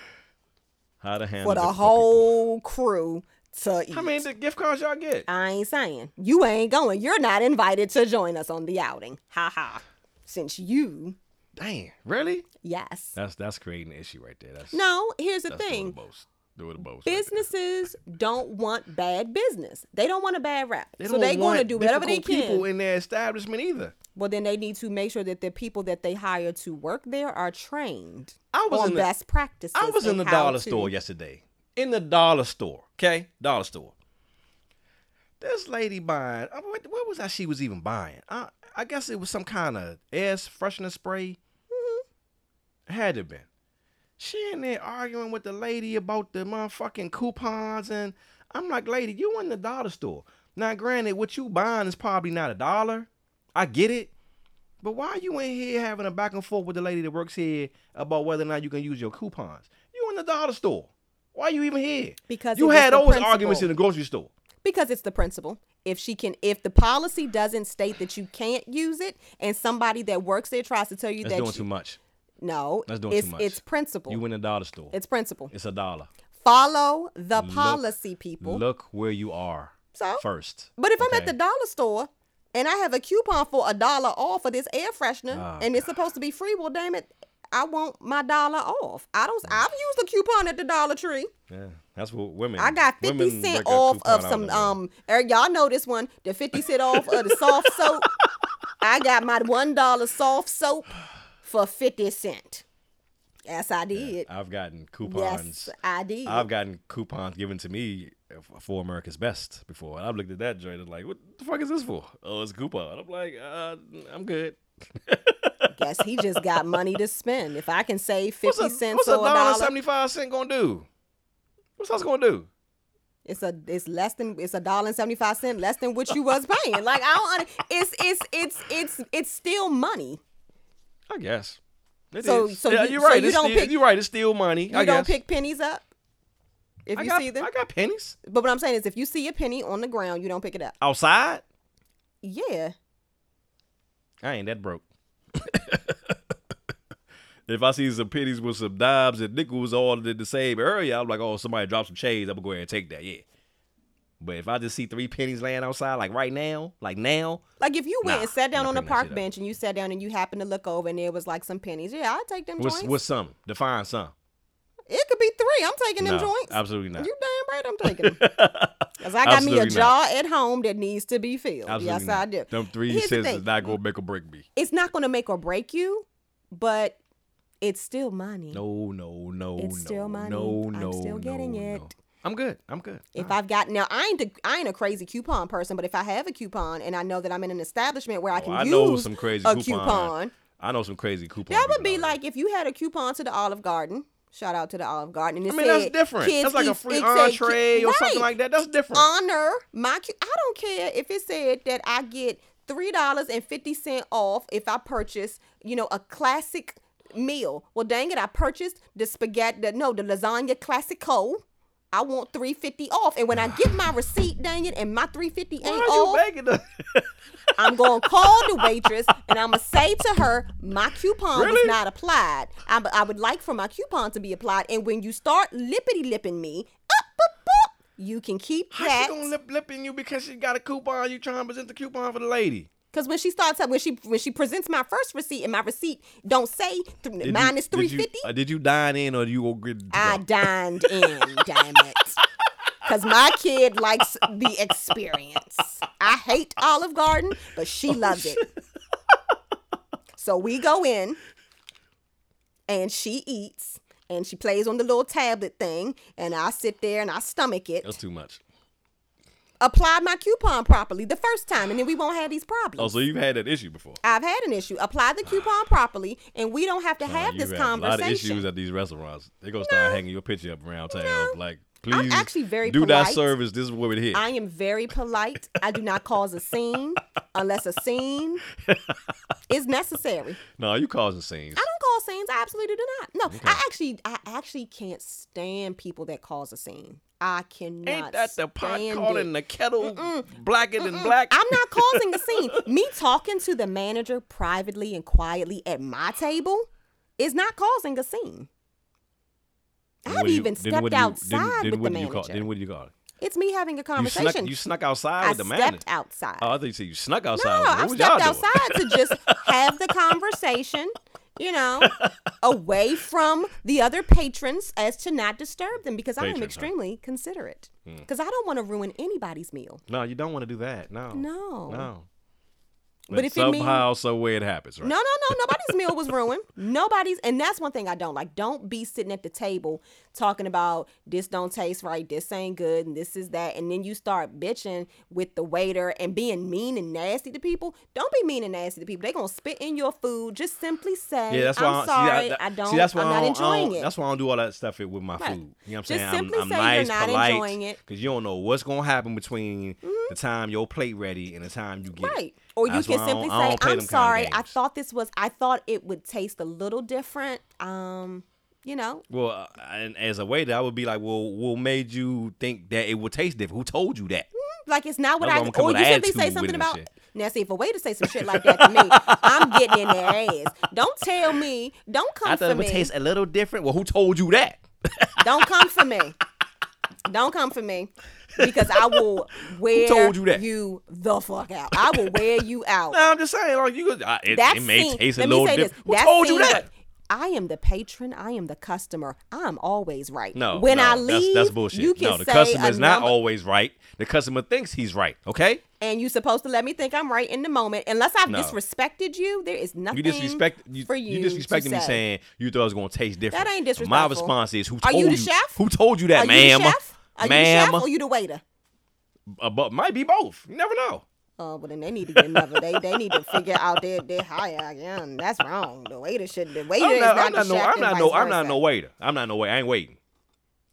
Speaker 1: How to handle
Speaker 2: for the
Speaker 1: difficult
Speaker 2: whole crew to eat.
Speaker 1: people. How many the gift cards y'all get?
Speaker 2: I ain't saying you ain't going. You're not invited to join us on the outing. Ha ha. Since you,
Speaker 1: Dang, really?
Speaker 2: yes.
Speaker 1: That's that's creating an issue right there. That's
Speaker 2: No, here's the
Speaker 1: that's
Speaker 2: thing.
Speaker 1: the most. Doing the most. right.
Speaker 2: Businesses don't want bad business. They don't want a bad rap.
Speaker 1: They
Speaker 2: so
Speaker 1: don't
Speaker 2: they're going to do whatever they
Speaker 1: difficult people in their establishment either.
Speaker 2: Well, then they need to make sure that the people that they hire to work there are trained
Speaker 1: I was
Speaker 2: on
Speaker 1: in the-
Speaker 2: best practices.
Speaker 1: I was in the dollar
Speaker 2: to-
Speaker 1: store yesterday. In the dollar store, okay, dollar store. This lady buying. uh, What, what was that? She was even buying. I, I guess it was some kind of air freshener spray.
Speaker 2: Mm-hmm.
Speaker 1: Had to been. She in there arguing with the lady about the motherfucking coupons, and I'm like, lady, you in the dollar store. Now, granted, what you buying is probably not a dollar. I get it. But why are you in here having a back and forth with the lady that works here about whether or not you can use your coupons? You in the dollar store. Why are you even here?
Speaker 2: Because
Speaker 1: you had those
Speaker 2: principle.
Speaker 1: arguments in the grocery store.
Speaker 2: because it's the principle. If she can, if the policy doesn't state that you can't use it, and somebody that works there tries to tell you
Speaker 1: That's
Speaker 2: that
Speaker 1: doing
Speaker 2: you,
Speaker 1: too much.
Speaker 2: no,
Speaker 1: That's doing
Speaker 2: it's
Speaker 1: too much.
Speaker 2: it's principle.
Speaker 1: You in the dollar store.
Speaker 2: it's principle.
Speaker 1: It's a dollar.
Speaker 2: Follow the policy, people.
Speaker 1: Look where you are
Speaker 2: So?
Speaker 1: first.
Speaker 2: But if I'm at the dollar store and I have a coupon for a dollar off for this air freshener
Speaker 1: Oh,
Speaker 2: and it's supposed to be free, well, damn it, I want my dollar off. I don't. I've used a coupon at the Dollar Tree.
Speaker 1: yeah, that's what women.
Speaker 2: I got fifty cent off of some um. er, Y'all know this one, the fifty cent off of the soft soap. I got my one dollar soft soap for fifty cent. Yes, I did.
Speaker 1: I've gotten coupons.
Speaker 2: Yes, I did.
Speaker 1: I've gotten coupons given to me for America's Best before. And I've looked at that joint and like, what the fuck is this for? Oh, it's a coupon. I'm like, uh, I'm good.
Speaker 2: Guess he just got money to spend. If I can save
Speaker 1: What's
Speaker 2: fifty
Speaker 1: a,
Speaker 2: cents
Speaker 1: what's
Speaker 2: or a
Speaker 1: dollar seventy five cent gonna do? What's that gonna do?
Speaker 2: It's a it's less than it's a dollar and seventy five cent less than what you was paying. Like I don't it's it's it's it's it's still money.
Speaker 1: I guess. It
Speaker 2: So-
Speaker 1: is.
Speaker 2: so
Speaker 1: yeah,
Speaker 2: you-
Speaker 1: you're
Speaker 2: so
Speaker 1: right.
Speaker 2: you
Speaker 1: it's
Speaker 2: don't
Speaker 1: still,
Speaker 2: pick-
Speaker 1: You're right. It's still money.
Speaker 2: You
Speaker 1: I
Speaker 2: don't
Speaker 1: guess.
Speaker 2: pick pennies up if
Speaker 1: I
Speaker 2: you
Speaker 1: got,
Speaker 2: see them.
Speaker 1: I got pennies
Speaker 2: But what I'm saying is if you see a penny on the ground, you don't pick it up.
Speaker 1: outside.
Speaker 2: Yeah.
Speaker 1: I ain't that broke. if I see some pennies with some dimes and nickels all in the same area, I'm like, oh, somebody dropped some change. I'm gonna go ahead and take that. Yeah. But if I just see three pennies laying outside, like right now, like now,
Speaker 2: Like if you went
Speaker 1: Nah,
Speaker 2: and sat down on a park
Speaker 1: shit up.
Speaker 2: bench and you sat down and you happened to look over and there was like some pennies. Yeah, I'd take them
Speaker 1: what's what's some? Define some.
Speaker 2: It could be three. I'm taking them
Speaker 1: No,
Speaker 2: joints.
Speaker 1: absolutely not.
Speaker 2: You damn right I'm taking them. Because I got me a
Speaker 1: Absolutely
Speaker 2: jar at home that needs to be filled.
Speaker 1: Absolutely
Speaker 2: yes,
Speaker 1: not.
Speaker 2: I do.
Speaker 1: Them three
Speaker 2: Here's
Speaker 1: cents is not gonna make or break me.
Speaker 2: It's not going to make or break you, but it's still money.
Speaker 1: No, no, no,
Speaker 2: It's
Speaker 1: no,
Speaker 2: still money.
Speaker 1: no, no, I'm
Speaker 2: still getting
Speaker 1: no,
Speaker 2: it.
Speaker 1: no. I'm good. I'm good.
Speaker 2: If I've got now, I ain't a, I ain't a crazy coupon person, but if I have a coupon and I know that I'm in an establishment where I
Speaker 1: Oh,
Speaker 2: can
Speaker 1: I
Speaker 2: use
Speaker 1: know some crazy
Speaker 2: a
Speaker 1: coupon.
Speaker 2: coupon,
Speaker 1: I know some crazy coupon.
Speaker 2: that would be like if you had a coupon to the Olive Garden. Shout out to the Olive Garden. And it
Speaker 1: I mean, that's different.
Speaker 2: kids
Speaker 1: That's like a free
Speaker 2: said
Speaker 1: entree
Speaker 2: ki-
Speaker 1: or something like that. That's different.
Speaker 2: Honor my. I don't care if it said that I get three dollars and fifty cent off if I purchase, you know, a classic meal. Well, dang it, I purchased the spaghetti, the, no, the lasagna classico. I want three fifty off, and when I get my receipt, dang it, and my three fifty
Speaker 1: Why
Speaker 2: ain't
Speaker 1: are you
Speaker 2: off. I'm gonna call the waitress and I'm gonna say to her, my coupon was not applied. I, I would like for my coupon to be applied. And when you start lippity lipping me, up, up, up, you can keep
Speaker 1: How she gonna lip lipping you because she got a coupon? You trying to present the coupon for the lady?
Speaker 2: Because when she starts up, when she when she presents my first receipt and my receipt don't say th-
Speaker 1: Did you-
Speaker 2: minus
Speaker 1: did you- uh, Did you dine in or you go get?
Speaker 2: I dined in. damn it. Cause my kid likes the experience. I hate Olive Garden, but she loves it. So we go in and she eats and she plays on the little tablet thing and I sit there and I stomach it.
Speaker 1: That's too much.
Speaker 2: Apply my coupon properly the first time and then we won't have these problems.
Speaker 1: Oh, so you've had that issue before?
Speaker 2: I've had an issue. Apply the coupon properly and we don't have to have
Speaker 1: Oh,
Speaker 2: this
Speaker 1: you've A lot of issues at these restaurants. They're gonna start hanging your picture up around town.
Speaker 2: No.
Speaker 1: Like,
Speaker 2: I'm
Speaker 1: please,
Speaker 2: actually very
Speaker 1: do that service. This is where it hit.
Speaker 2: I am very polite. I do not cause a scene unless a scene is necessary.
Speaker 1: no, you causing scenes.
Speaker 2: I don't cause scenes. I absolutely do not. No, I actually, I actually can't stand people that cause a scene. I cannot.
Speaker 1: Ain't that the pot
Speaker 2: stand
Speaker 1: calling
Speaker 2: it.
Speaker 1: the kettle blacker than black?
Speaker 2: I'm not causing a scene. Me talking to the manager privately and quietly at my table is not causing a scene. I've
Speaker 1: what do you-
Speaker 2: even stepped
Speaker 1: what you-
Speaker 2: outside
Speaker 1: then- then
Speaker 2: with the
Speaker 1: do call-
Speaker 2: manager.
Speaker 1: Then what do you call it?
Speaker 2: it's me having a
Speaker 1: You
Speaker 2: conversation.
Speaker 1: snuck, you snuck outside
Speaker 2: I
Speaker 1: with the
Speaker 2: stepped
Speaker 1: manager.
Speaker 2: outside.
Speaker 1: Oh, I think you said you snuck outside. No,
Speaker 2: I've
Speaker 1: what was y'all
Speaker 2: stepped outside to just have the conversation, you know, away from the other patrons as to not disturb them because I am
Speaker 1: Patrons, huh? Hmm.
Speaker 2: extremely considerate. Because I don't want to ruin anybody's meal.
Speaker 1: No, you don't want to do that. No.
Speaker 2: No.
Speaker 1: No.
Speaker 2: But if
Speaker 1: somehow, some way it happens, right?
Speaker 2: No, no, no. Nobody's meal was ruined. Nobody's, and that's one thing I don't like. Don't be sitting at the table talking about this don't taste right, this ain't good, and this is that, and then you start bitching with the waiter and being mean and nasty to people. Don't be mean and nasty to people. They gonna spit in your food. Just simply say,
Speaker 1: Yeah, that's why "I'm. I,
Speaker 2: sorry,
Speaker 1: see, that-
Speaker 2: I don't.
Speaker 1: See, that's why
Speaker 2: I'm
Speaker 1: I
Speaker 2: not
Speaker 1: I
Speaker 2: enjoying it."
Speaker 1: That's why I don't do all that stuff with my
Speaker 2: Right.
Speaker 1: food. You know what I'm
Speaker 2: Just
Speaker 1: saying?
Speaker 2: simply
Speaker 1: I'm, I'm
Speaker 2: say you're
Speaker 1: nice,
Speaker 2: not
Speaker 1: polite,
Speaker 2: enjoying it.
Speaker 1: because you don't know what's gonna happen between mm-hmm. the time your plate ready and the time you get it.
Speaker 2: Right. Or you
Speaker 1: That's
Speaker 2: can
Speaker 1: I
Speaker 2: simply say, I'm sorry. I thought this was I thought it would taste a little different. Um, you know.
Speaker 1: Well, uh, and as a waiter, I would be like, well, what made you think that it would taste different? Who told you that?
Speaker 2: Like it's not what
Speaker 1: That's
Speaker 2: I or you simply say something
Speaker 1: with it and
Speaker 2: about now see if a waiter say some shit like that to me, I'm getting in their ass. Don't tell me, don't come
Speaker 1: I thought
Speaker 2: for
Speaker 1: it would
Speaker 2: me.
Speaker 1: taste a little different. Well, who told you that?
Speaker 2: Don't come for me. Don't come for me. Because I will wear
Speaker 1: told you that?
Speaker 2: the fuck out. I will wear you out.
Speaker 1: No, I'm just saying, like you could. Uh, it,
Speaker 2: That
Speaker 1: it may
Speaker 2: scene-
Speaker 1: taste a
Speaker 2: let me
Speaker 1: little
Speaker 2: say this.
Speaker 1: different. Who
Speaker 2: That
Speaker 1: told you
Speaker 2: scene-
Speaker 1: that?
Speaker 2: I am the patron. I am the customer. I'm always right.
Speaker 1: No,
Speaker 2: when
Speaker 1: no,
Speaker 2: I leave,
Speaker 1: that's bullshit.
Speaker 2: You can
Speaker 1: no, the customer is not
Speaker 2: number-
Speaker 1: always right. The customer thinks he's right. Okay,
Speaker 2: and you supposed to let me think I'm right in the moment. Unless I've
Speaker 1: No.
Speaker 2: disrespected you, there is nothing
Speaker 1: you disrespect you.
Speaker 2: for you.
Speaker 1: you disrespecting me
Speaker 2: say.
Speaker 1: saying you thought it was gonna taste different.
Speaker 2: That ain't disrespectful.
Speaker 1: My response is, who
Speaker 2: Are you the chef?
Speaker 1: Who told you that,
Speaker 2: Are
Speaker 1: ma'am?
Speaker 2: you the chef? Are
Speaker 1: ma'am?
Speaker 2: you the chef or you the waiter?
Speaker 1: Uh, but might be both. You never know.
Speaker 2: Oh, but then they need to get another. they they need to figure out their their hierarchy. and That's wrong. The waiter should. The waiter
Speaker 1: I'm
Speaker 2: is
Speaker 1: not,
Speaker 2: not,
Speaker 1: I'm not no. I'm not no. I'm not no waiter. I'm not no wait. I ain't waiting.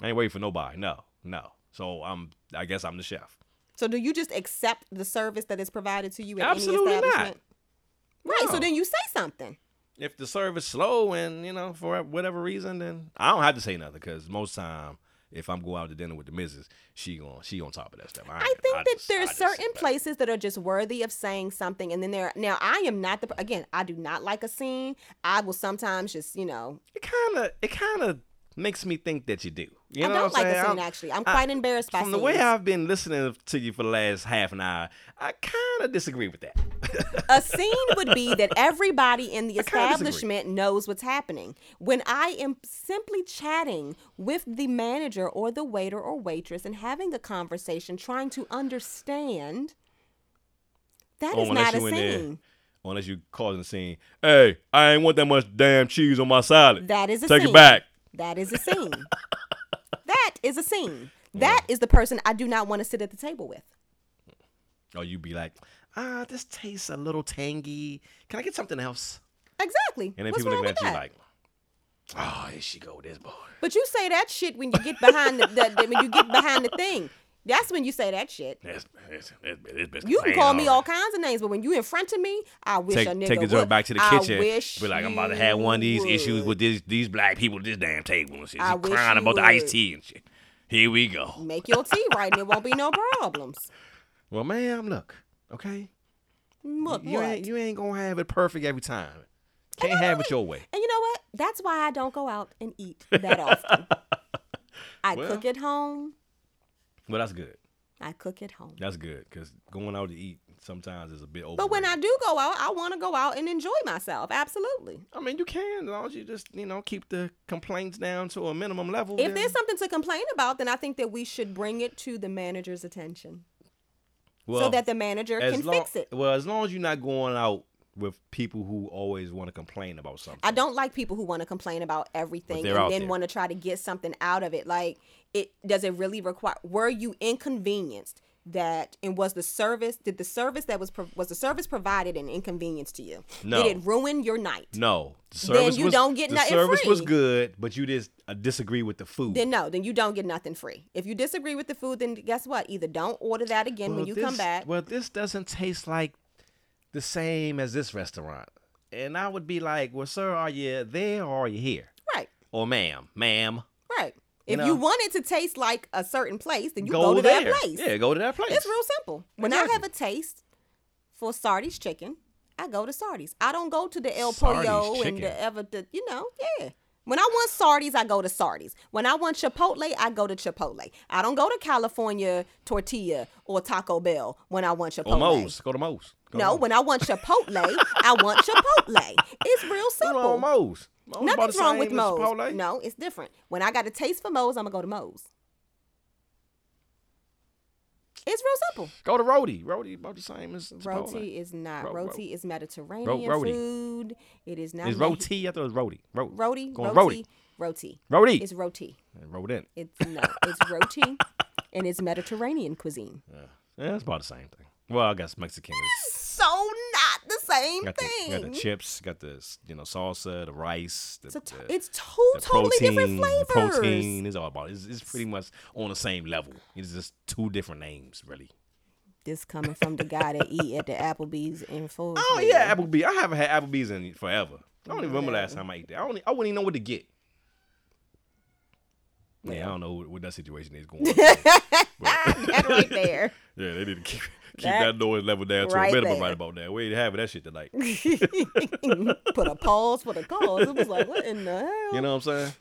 Speaker 1: I ain't waiting for nobody. No, no. So I'm. I guess I'm the chef.
Speaker 2: So do you just accept the service that is provided to you at
Speaker 1: Absolutely
Speaker 2: any
Speaker 1: not.
Speaker 2: establishment? Right. So then you say something.
Speaker 1: If the service slow and you know for whatever reason, then I don't have to say nothing because most time if I'm going out to dinner with the missus, she gon' she on top of that stuff. I,
Speaker 2: I think that
Speaker 1: just-
Speaker 2: there
Speaker 1: I
Speaker 2: are
Speaker 1: just
Speaker 2: certain places that are just worthy of saying something, and then there. Now, I am not the again. I do not like a scene. I will sometimes just you know.
Speaker 1: It kind of it kind of makes me think that you do. You
Speaker 2: I don't like
Speaker 1: saying?
Speaker 2: a scene
Speaker 1: I'm-
Speaker 2: actually. I'm
Speaker 1: I-
Speaker 2: quite embarrassed by
Speaker 1: From the way I've been listening to you for the last half an hour, I kind of disagree with that.
Speaker 2: a scene would be that everybody in the
Speaker 1: I
Speaker 2: establishment knows what's happening. When I am simply chatting with the manager or the waiter or waitress and having a conversation, trying to understand, that
Speaker 1: Oh,
Speaker 2: is not a
Speaker 1: you in there-
Speaker 2: scene.
Speaker 1: Unless you causing a scene. Hey, I ain't want that much damn cheese on my salad.
Speaker 2: That is a scene.
Speaker 1: Take
Speaker 2: scene.
Speaker 1: it back.
Speaker 2: That is a scene. that is a scene. That is the person I do not want to sit at the table with.
Speaker 1: Or you'd be like, ah, this tastes a little tangy. Can I get something else?
Speaker 2: Exactly.
Speaker 1: And then
Speaker 2: What's
Speaker 1: people looking
Speaker 2: with
Speaker 1: at you like, oh, here she go, this boy.
Speaker 2: But you say that shit when you get behind the, the, the- when you get behind the thing. That's when you say that shit.
Speaker 1: It's, it's, it's, it's
Speaker 2: You can call me all kinds of names, but when you in front of me, I wish
Speaker 1: Take,
Speaker 2: a nigga
Speaker 1: take the
Speaker 2: would.
Speaker 1: back to the kitchen.
Speaker 2: I wish
Speaker 1: Be like, I'm about to have one of these issues with this, these black people at this damn table and shit.
Speaker 2: I wish
Speaker 1: crying about the
Speaker 2: would.
Speaker 1: iced tea and shit. Here we go.
Speaker 2: Make your tea right, and it won't be no problems.
Speaker 1: Well, ma'am, look, okay.
Speaker 2: Look,
Speaker 1: you
Speaker 2: what?
Speaker 1: ain't you ain't gonna have it perfect every time. Can't have it your way.
Speaker 2: And you know what? That's why I don't go out and eat that often. I
Speaker 1: Well.
Speaker 2: cook at home.
Speaker 1: Well, that's good.
Speaker 2: I cook at home.
Speaker 1: That's good because going out to eat sometimes is a bit over.
Speaker 2: But when I do go out, I want to go out and enjoy myself. Absolutely.
Speaker 1: I mean, you can as long as you just you know keep the complaints down to a minimum level.
Speaker 2: If
Speaker 1: then-
Speaker 2: there's something to complain about, then I think that we should bring it to the manager's attention so that the manager can
Speaker 1: long-
Speaker 2: fix it.
Speaker 1: Well, as long as you're not going out with people who always want to complain about something.
Speaker 2: I don't like people who want to complain about everything and then want to try to get something out of it. Like, it does it really require? Were you inconvenienced? That and was the service? Did the service that was pro- was the service provided an inconvenience to you?
Speaker 1: No.
Speaker 2: Did it ruin your night?
Speaker 1: no, the
Speaker 2: Then you
Speaker 1: was,
Speaker 2: don't get
Speaker 1: the
Speaker 2: nothing
Speaker 1: service was good, but you just uh, disagree with the food.
Speaker 2: Then no, then you don't get nothing free. If you disagree with the food, then guess what? Either don't order that again when you
Speaker 1: this,
Speaker 2: come back.
Speaker 1: Well, this doesn't taste like the same as this restaurant, and I would be like, "Well, sir, are you there or are you here?"
Speaker 2: Right,
Speaker 1: Or, "Ma'am, ma'am,
Speaker 2: right.
Speaker 1: You
Speaker 2: If
Speaker 1: know?
Speaker 2: you want it to taste like a certain place, then you
Speaker 1: go,
Speaker 2: go, to
Speaker 1: there."
Speaker 2: that place.
Speaker 1: Yeah, go to that place.
Speaker 2: It's real simple. When I have a taste for Sardi's chicken, I go to Sardi's. I don't go to the El
Speaker 1: Sardi's
Speaker 2: Pollo and the ever the you know, yeah. When I want Sardi's, I go to Sardi's. When I want Chipotle, I go to Chipotle. I don't go to California Tortilla or Taco Bell when I want Chipotle.
Speaker 1: Or Moe's. Go to Moe's. Go to
Speaker 2: No, when I want Chipotle, I want Chipotle. It's real
Speaker 1: Go to
Speaker 2: simple.
Speaker 1: Moe's
Speaker 2: Nothing's wrong with Moe's. No, it's different. When I got a taste for Moe's, I'm gonna go to Moe's. It's real simple.
Speaker 1: Go to Roti. Roti about the same as Chipotle.
Speaker 2: Roti is not.
Speaker 1: Ro- ro-
Speaker 2: roti is Mediterranean
Speaker 1: roti.
Speaker 2: food. It is not.
Speaker 1: Is
Speaker 2: Me-
Speaker 1: roti? I thought it was roti. Ro-
Speaker 2: Roti.
Speaker 1: Going
Speaker 2: Roti. Roti.
Speaker 1: Roti.
Speaker 2: It's roti.
Speaker 1: Rodent.
Speaker 2: It's no. It's roti, and it's Mediterranean cuisine.
Speaker 1: Yeah, it's about the same thing. Well, I guess Mexican is
Speaker 2: So the same
Speaker 1: got the,
Speaker 2: thing.
Speaker 1: got the chips, got the you know salsa, the rice, the,
Speaker 2: it's, t-
Speaker 1: the-
Speaker 2: it's two
Speaker 1: the
Speaker 2: totally different
Speaker 1: protein,
Speaker 2: flavors.
Speaker 1: protein is all about. It's, it's pretty much on the same level. It's just two different names, really.
Speaker 2: This coming from the guy that eat at the Applebee's in full.
Speaker 1: Oh yeah, Applebee's. I haven't had Applebee's in forever. I don't even remember last time I ate that. I don't. I wouldn't even know what to get. Yeah, I don't know what, what that situation is going. on.
Speaker 2: that right there.
Speaker 1: yeah, they need to keep keep
Speaker 2: That-
Speaker 1: that, noise level down to
Speaker 2: right
Speaker 1: a minimum
Speaker 2: there.
Speaker 1: right about now. We ain't having that shit tonight.
Speaker 2: Put a pause for the cause. It was like, what in the hell?
Speaker 1: You know what I'm saying?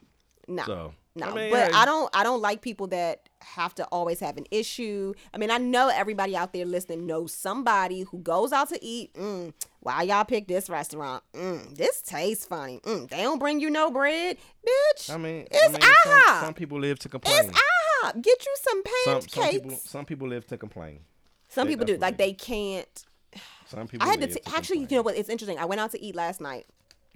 Speaker 2: no.
Speaker 1: So
Speaker 2: No,
Speaker 1: I mean,
Speaker 2: but
Speaker 1: hey,
Speaker 2: I don't. I don't like people that have to always have an issue. I mean, I know everybody out there listening knows somebody who goes out to eat. Mm, why y'all pick this restaurant? Mm, this tastes funny. Mm, they don't bring you no bread, bitch.
Speaker 1: I mean,
Speaker 2: it's
Speaker 1: I mean, some,
Speaker 2: IHOP.
Speaker 1: some people live to complain.
Speaker 2: it's IHOP. Get you some
Speaker 1: some,
Speaker 2: pancakes.
Speaker 1: some people some people live to complain.
Speaker 2: Some
Speaker 1: they
Speaker 2: people do. Like they can't.
Speaker 1: Some people.
Speaker 2: I had to t- actually. You know what? It's interesting. I went out to eat last night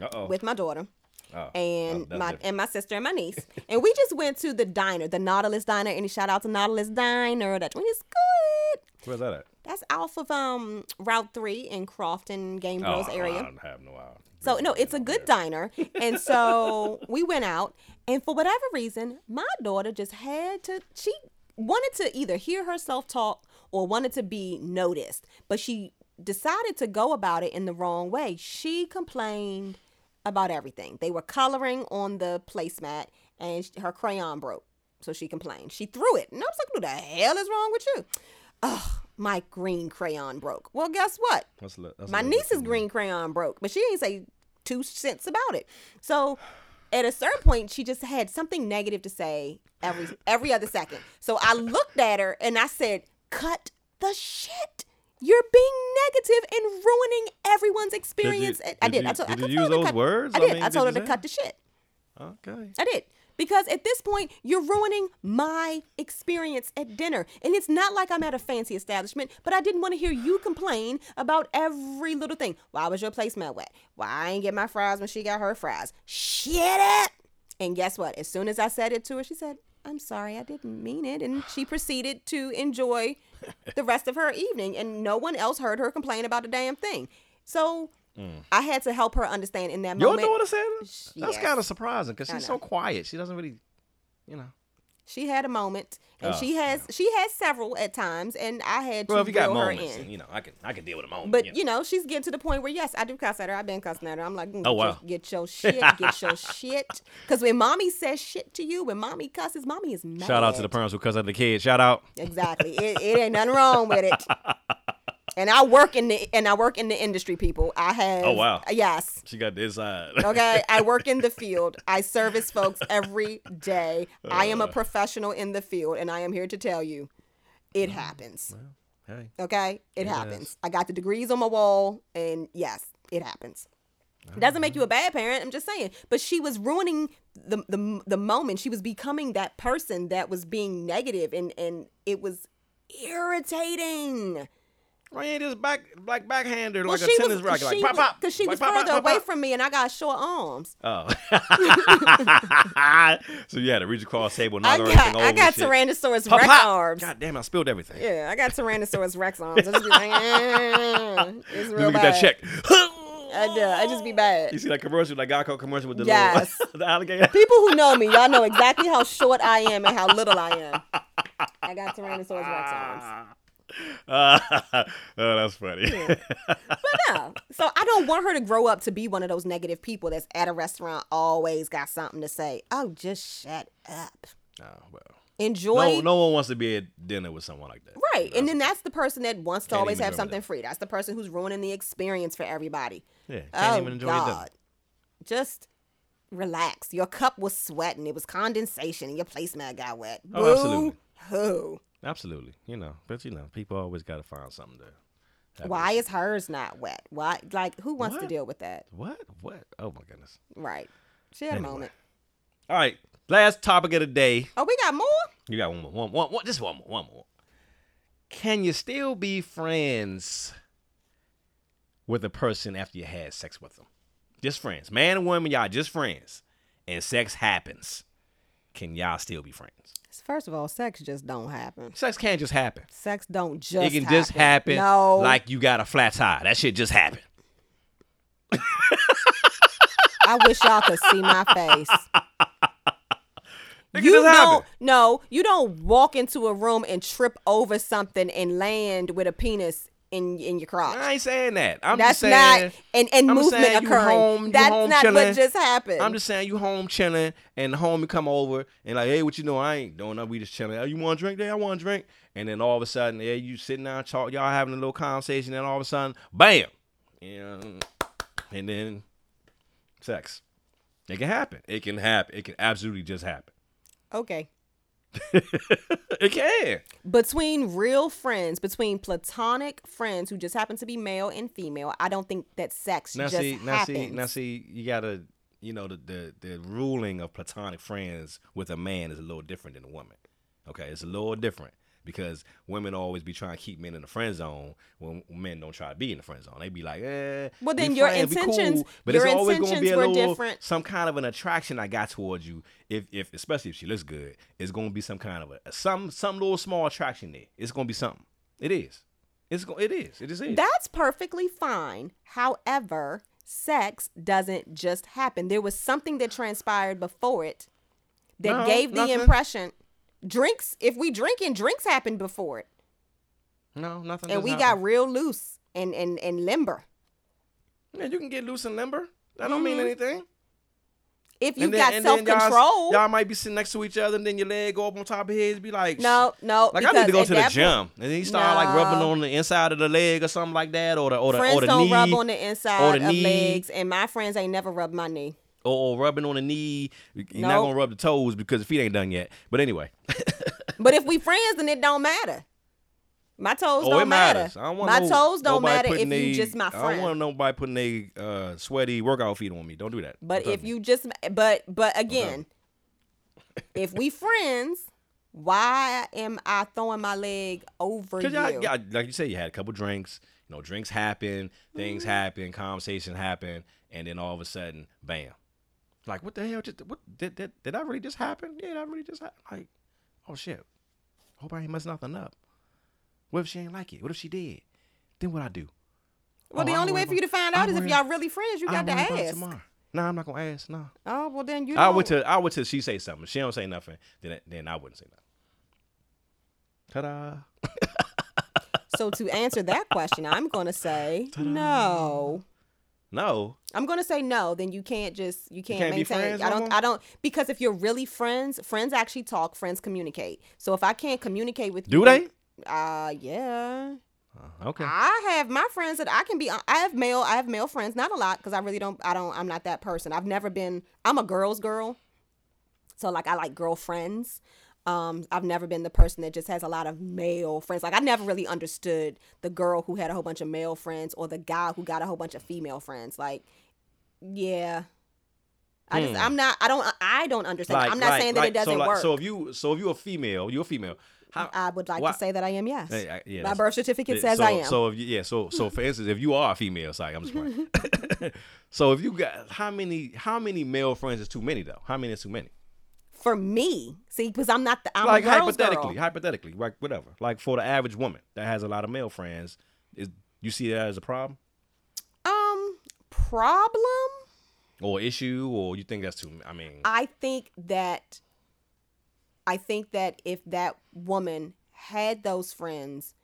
Speaker 1: Uh oh.
Speaker 2: with my daughter.
Speaker 1: oh,
Speaker 2: and
Speaker 1: that's
Speaker 2: my
Speaker 1: different.
Speaker 2: and my sister and my niece, and we just went to the diner, the Nautilus Diner. Any shout out to Nautilus Diner? That joint is good.
Speaker 1: Where's that at?
Speaker 2: That's off of um Route Three in Crofton, Game
Speaker 1: Oh,
Speaker 2: Bros
Speaker 1: I
Speaker 2: area.
Speaker 1: don't have no idea.
Speaker 2: So no, it's a good diner, and so we went out, and for whatever reason, my daughter just had to. She wanted to either hear herself talk or wanted to be noticed, but she decided to go about it in the wrong way. She complained about everything. They were coloring on the placemat, and her crayon broke, so she complained. She threw it, and I was like, "What the hell is wrong with you?" Ugh, my green crayon broke. Well, guess what?
Speaker 1: That's li- that's
Speaker 2: My niece's green crayon broke, but she didn't say two cents about it. So at a certain point, she just had something negative to say every every other second. So I looked at her and I said, "Cut the shit." You're being negative and ruining everyone's experience. I- I
Speaker 1: did
Speaker 2: did.
Speaker 1: you-
Speaker 2: I told,
Speaker 1: did
Speaker 2: I
Speaker 1: you use
Speaker 2: her to
Speaker 1: those
Speaker 2: cut-
Speaker 1: words?
Speaker 2: I
Speaker 1: I
Speaker 2: did.
Speaker 1: mean,
Speaker 2: I
Speaker 1: did
Speaker 2: told her to
Speaker 1: say?
Speaker 2: cut the shit.
Speaker 1: Okay.
Speaker 2: I did. Because at this point, you're ruining my experience at dinner. And it's not like I'm at a fancy establishment, but I didn't want to hear you complain about every little thing. Why was your placemat wet? Why I ain't get my fries when she got her fries? Shit it. And guess what? As soon as I said it to her, she said, I'm sorry, I didn't mean it. And she proceeded to enjoy the rest of her evening. And no one else heard her complain about a damn thing. So mm. I had to help her understand in that
Speaker 1: Your
Speaker 2: moment.
Speaker 1: daughter said it? That's
Speaker 2: Yes.
Speaker 1: kind of surprising because she's so quiet. She doesn't really, you know.
Speaker 2: She had a moment, and
Speaker 1: Oh,
Speaker 2: she has she has several at times, and I had to
Speaker 1: Well, if you got moments,
Speaker 2: in.
Speaker 1: you know, I can I can deal with a moment.
Speaker 2: But
Speaker 1: you know.
Speaker 2: you know, she's getting to the point where yes, I do cuss at her. I've been cussing at her. I'm like, mm,
Speaker 1: Oh,
Speaker 2: get, your,
Speaker 1: wow.
Speaker 2: get your shit, get your shit. Because when mommy says shit to you, when mommy cusses, mommy is mad.
Speaker 1: shout out to the parents who cuss at the kids. Shout out.
Speaker 2: Exactly. it, it ain't nothing wrong with it. And I work in the and I work in the industry, people. I have.
Speaker 1: Oh, wow.
Speaker 2: Yes.
Speaker 1: She got this side.
Speaker 2: Okay. I work in the field. I service folks every day. I am a
Speaker 1: Uh.
Speaker 2: professional in the field, and I am here to tell you, it happens.
Speaker 1: hey,
Speaker 2: Okay, it
Speaker 1: It
Speaker 2: happens. I got the degrees on my wall, and yes, it happens. It doesn't make you a bad parent. I'm just saying. But she was ruining the the the moment. She was becoming that person that was being negative, and and it was irritating.
Speaker 1: Why ain't this back like backhander
Speaker 2: Well,
Speaker 1: like a tennis
Speaker 2: was
Speaker 1: racket? Like
Speaker 2: she
Speaker 1: pop pop.
Speaker 2: Cause she
Speaker 1: Like,
Speaker 2: was
Speaker 1: pop,
Speaker 2: further
Speaker 1: pop,
Speaker 2: away
Speaker 1: pop.
Speaker 2: from me, and I got short arms.
Speaker 1: Oh. so you had to reach across the table, knock
Speaker 2: I got. I got. Tyrannosaurus Rex arms.
Speaker 1: God damn, I spilled everything.
Speaker 2: Yeah, I got Tyrannosaurus Rex arms. I just be like, eh, it's
Speaker 1: Let me get that check.
Speaker 2: I do. I just be bad.
Speaker 1: You see that commercial, that Geico commercial with the
Speaker 2: Yes.
Speaker 1: little the alligator?
Speaker 2: People who know me, y'all know exactly how short I am and how little I am. I got Tyrannosaurus Rex arms.
Speaker 1: Uh, oh, that's funny.
Speaker 2: But no. So I don't want her to grow up to be one of those negative people that's at a restaurant always got something to say. Oh, just shut up.
Speaker 1: oh, well.
Speaker 2: Enjoy.
Speaker 1: No, no one wants to be at dinner with someone like that.
Speaker 2: Right. And then that's the person that wants to always have something free. That's the person who's ruining the experience for everybody.
Speaker 1: Yeah, can't
Speaker 2: oh,
Speaker 1: even enjoy dinner.
Speaker 2: God. Just relax. Your cup was sweating. It was condensation and your placemat got wet.
Speaker 1: Oh, absolutely.
Speaker 2: Boo-hoo.
Speaker 1: Absolutely, you know, but you know, people always got to find something to.
Speaker 2: Why is hers not wet? Why? Like, who wants to deal with that?
Speaker 1: what? What? Oh my goodness!
Speaker 2: Right. She had a moment.
Speaker 1: All right, last topic of the day.
Speaker 2: Oh, we got more?
Speaker 1: You got one more, one, one, one just one more, one more. Can you still be friends with a person after you had sex with them? Just friends, man and woman, y'all just friends, and sex happens. Can y'all still be friends?
Speaker 2: First of all, sex just don't happen.
Speaker 1: Sex can't just happen.
Speaker 2: Sex don't just
Speaker 1: it can just happen
Speaker 2: No.
Speaker 1: like you got a flat tire. That shit just happened.
Speaker 2: I wish y'all could see my face. You don't no, you don't walk into a room and trip over something and land with a penis in in your crotch.
Speaker 1: I ain't saying that. I'm
Speaker 2: That's
Speaker 1: just saying.
Speaker 2: not and, and
Speaker 1: I'm
Speaker 2: movement occurring.
Speaker 1: home-
Speaker 2: That's
Speaker 1: home
Speaker 2: not
Speaker 1: chilling.
Speaker 2: what just happened.
Speaker 1: I'm just saying you home chilling and the homie come over and like, hey, what you doing? I ain't doing nothing. We just chilling. Oh, you want a drink? Yeah, I want a drink. And then all of a sudden, yeah, you sitting down, talk, y'all having a little conversation, and all of a sudden, bam, yeah, and then sex. It can happen. It can happen. It can absolutely just happen.
Speaker 2: okay.
Speaker 1: it can.
Speaker 2: Between real friends, between platonic friends who just happen to be male and female, I don't think that sex
Speaker 1: Now
Speaker 2: just
Speaker 1: see, now
Speaker 2: happens.
Speaker 1: see, now see, you gotta, you know, the, the the ruling of platonic friends with a man is a little different than a woman. Okay, it's a little different because women always be trying to keep men in the friend zone when men don't try to be in the friend zone. They be like, eh.
Speaker 2: Well,
Speaker 1: we
Speaker 2: then your
Speaker 1: friends, we
Speaker 2: intentions-
Speaker 1: cool, but
Speaker 2: your
Speaker 1: it's always gonna be a little
Speaker 2: different.
Speaker 1: some kind of an attraction I got towards you. If if especially if she looks good, it's gonna be some kind of a some some little small attraction there. It's gonna be something. It is. It's go. It is. It just.
Speaker 2: That's perfectly fine. However, sex doesn't just happen. There was something that transpired before it that
Speaker 1: No,
Speaker 2: gave the
Speaker 1: nothing.
Speaker 2: impression. Drinks, if we drinking, drinks happened before it.
Speaker 1: no, nothing.
Speaker 2: And we
Speaker 1: happened.
Speaker 2: got real loose and, and, and limber.
Speaker 1: Man, you can get loose and limber. That don't mean
Speaker 2: Mhm.
Speaker 1: anything.
Speaker 2: If you
Speaker 1: And
Speaker 2: got self
Speaker 1: y'all-
Speaker 2: control.
Speaker 1: Y'all, might be sitting next to each other, and then your leg go up on top of his, be like,
Speaker 2: No, no.
Speaker 1: Like I need to go to the gym,
Speaker 2: point-
Speaker 1: and then you start like rubbing on the inside of the leg or something like that, or the or the
Speaker 2: friends
Speaker 1: or the
Speaker 2: don't
Speaker 1: knee,
Speaker 2: rub on the inside
Speaker 1: the
Speaker 2: of
Speaker 1: knee.
Speaker 2: legs, and my friends ain't never rubbed my knee.
Speaker 1: Or, rubbing on the knee. You're not gonna rub the toes because the feet ain't done yet. But anyway,
Speaker 2: But if we friends, then it don't matter. My toes
Speaker 1: oh,
Speaker 2: don't matter.
Speaker 1: don't
Speaker 2: my
Speaker 1: no-
Speaker 2: toes don't matter if
Speaker 1: putting
Speaker 2: you just my friend.
Speaker 1: I don't want nobody putting a uh, sweaty workout feet on me. Don't do that.
Speaker 2: But
Speaker 1: Don't
Speaker 2: if
Speaker 1: touch me.
Speaker 2: you just, but but again, if we friends, why am I throwing my leg over you?
Speaker 1: Y'all, y'all, like you said, you had a couple drinks. You know, drinks happen, things
Speaker 2: Mm-hmm.
Speaker 1: happen, conversation happen, and then all of a sudden, bam! Like, what the hell? Just what did did, did that really just happen? Yeah, that really just happened. Like, oh shit! Hope I ain't messing nothing up. What if she ain't like it? What if she did? Then what I do?
Speaker 2: well,
Speaker 1: Oh,
Speaker 2: the only way for you to find out is if y'all really friends. You got to
Speaker 1: worry about it
Speaker 2: ask.
Speaker 1: tomorrow. Nah, I'm not gonna ask. Nah.
Speaker 2: Oh well, then you.
Speaker 1: I wait till I wait till she say something. If she don't say nothing, then then I wouldn't say nothing. Ta-da!
Speaker 2: So to answer that question, I'm going to say no.
Speaker 1: No,
Speaker 2: I'm going to say no. Then you can't just you can't,
Speaker 1: can't
Speaker 2: maintain. I don't. I don't because if you're really friends, friends actually talk. Friends communicate. So if I can't communicate with you,
Speaker 1: do
Speaker 2: you,
Speaker 1: they?
Speaker 2: Uh, yeah.
Speaker 1: Uh, okay.
Speaker 2: I have my friends that I can be. I have male. I have male friends. Not a lot because I really don't. I don't. I'm not that person. I've never been. I'm a girl's girl. So like I like girlfriends. Um, I've never been the person that just has a lot of male friends. Like I never really understood the girl who had a whole bunch of male friends or the guy who got a whole bunch of female friends. Like, yeah. I just
Speaker 1: Hmm.
Speaker 2: I'm not I don't I don't understand. I'm not saying that it doesn't
Speaker 1: so like,
Speaker 2: work.
Speaker 1: So if you so if you're a female, you're a female. How,
Speaker 2: I would like
Speaker 1: why-
Speaker 2: to say that I am yes.
Speaker 1: I- yeah,
Speaker 2: My birth certificate says
Speaker 1: so,
Speaker 2: I am.
Speaker 1: So if you, yeah, so so for instance, if you are a female, sorry, I'm just so if you got how many how many male friends is too many though? How many is too many?
Speaker 2: For me, see, because I'm not the I'm
Speaker 1: like hypothetically,
Speaker 2: girl.
Speaker 1: hypothetically, like whatever. Like for the average woman that has a lot of male friends, is you see that as a problem
Speaker 2: Um, problem.
Speaker 1: or issue, or you think that's too? I mean,
Speaker 2: I think that I think that if that woman had those friends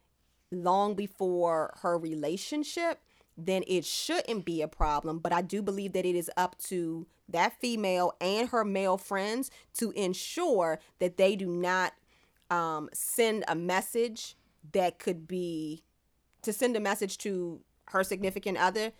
Speaker 2: long before her relationship, then it shouldn't be a problem. But I do believe that it is up to that female and her male friends to ensure that they do not um, send a message that could be to send a message to her significant other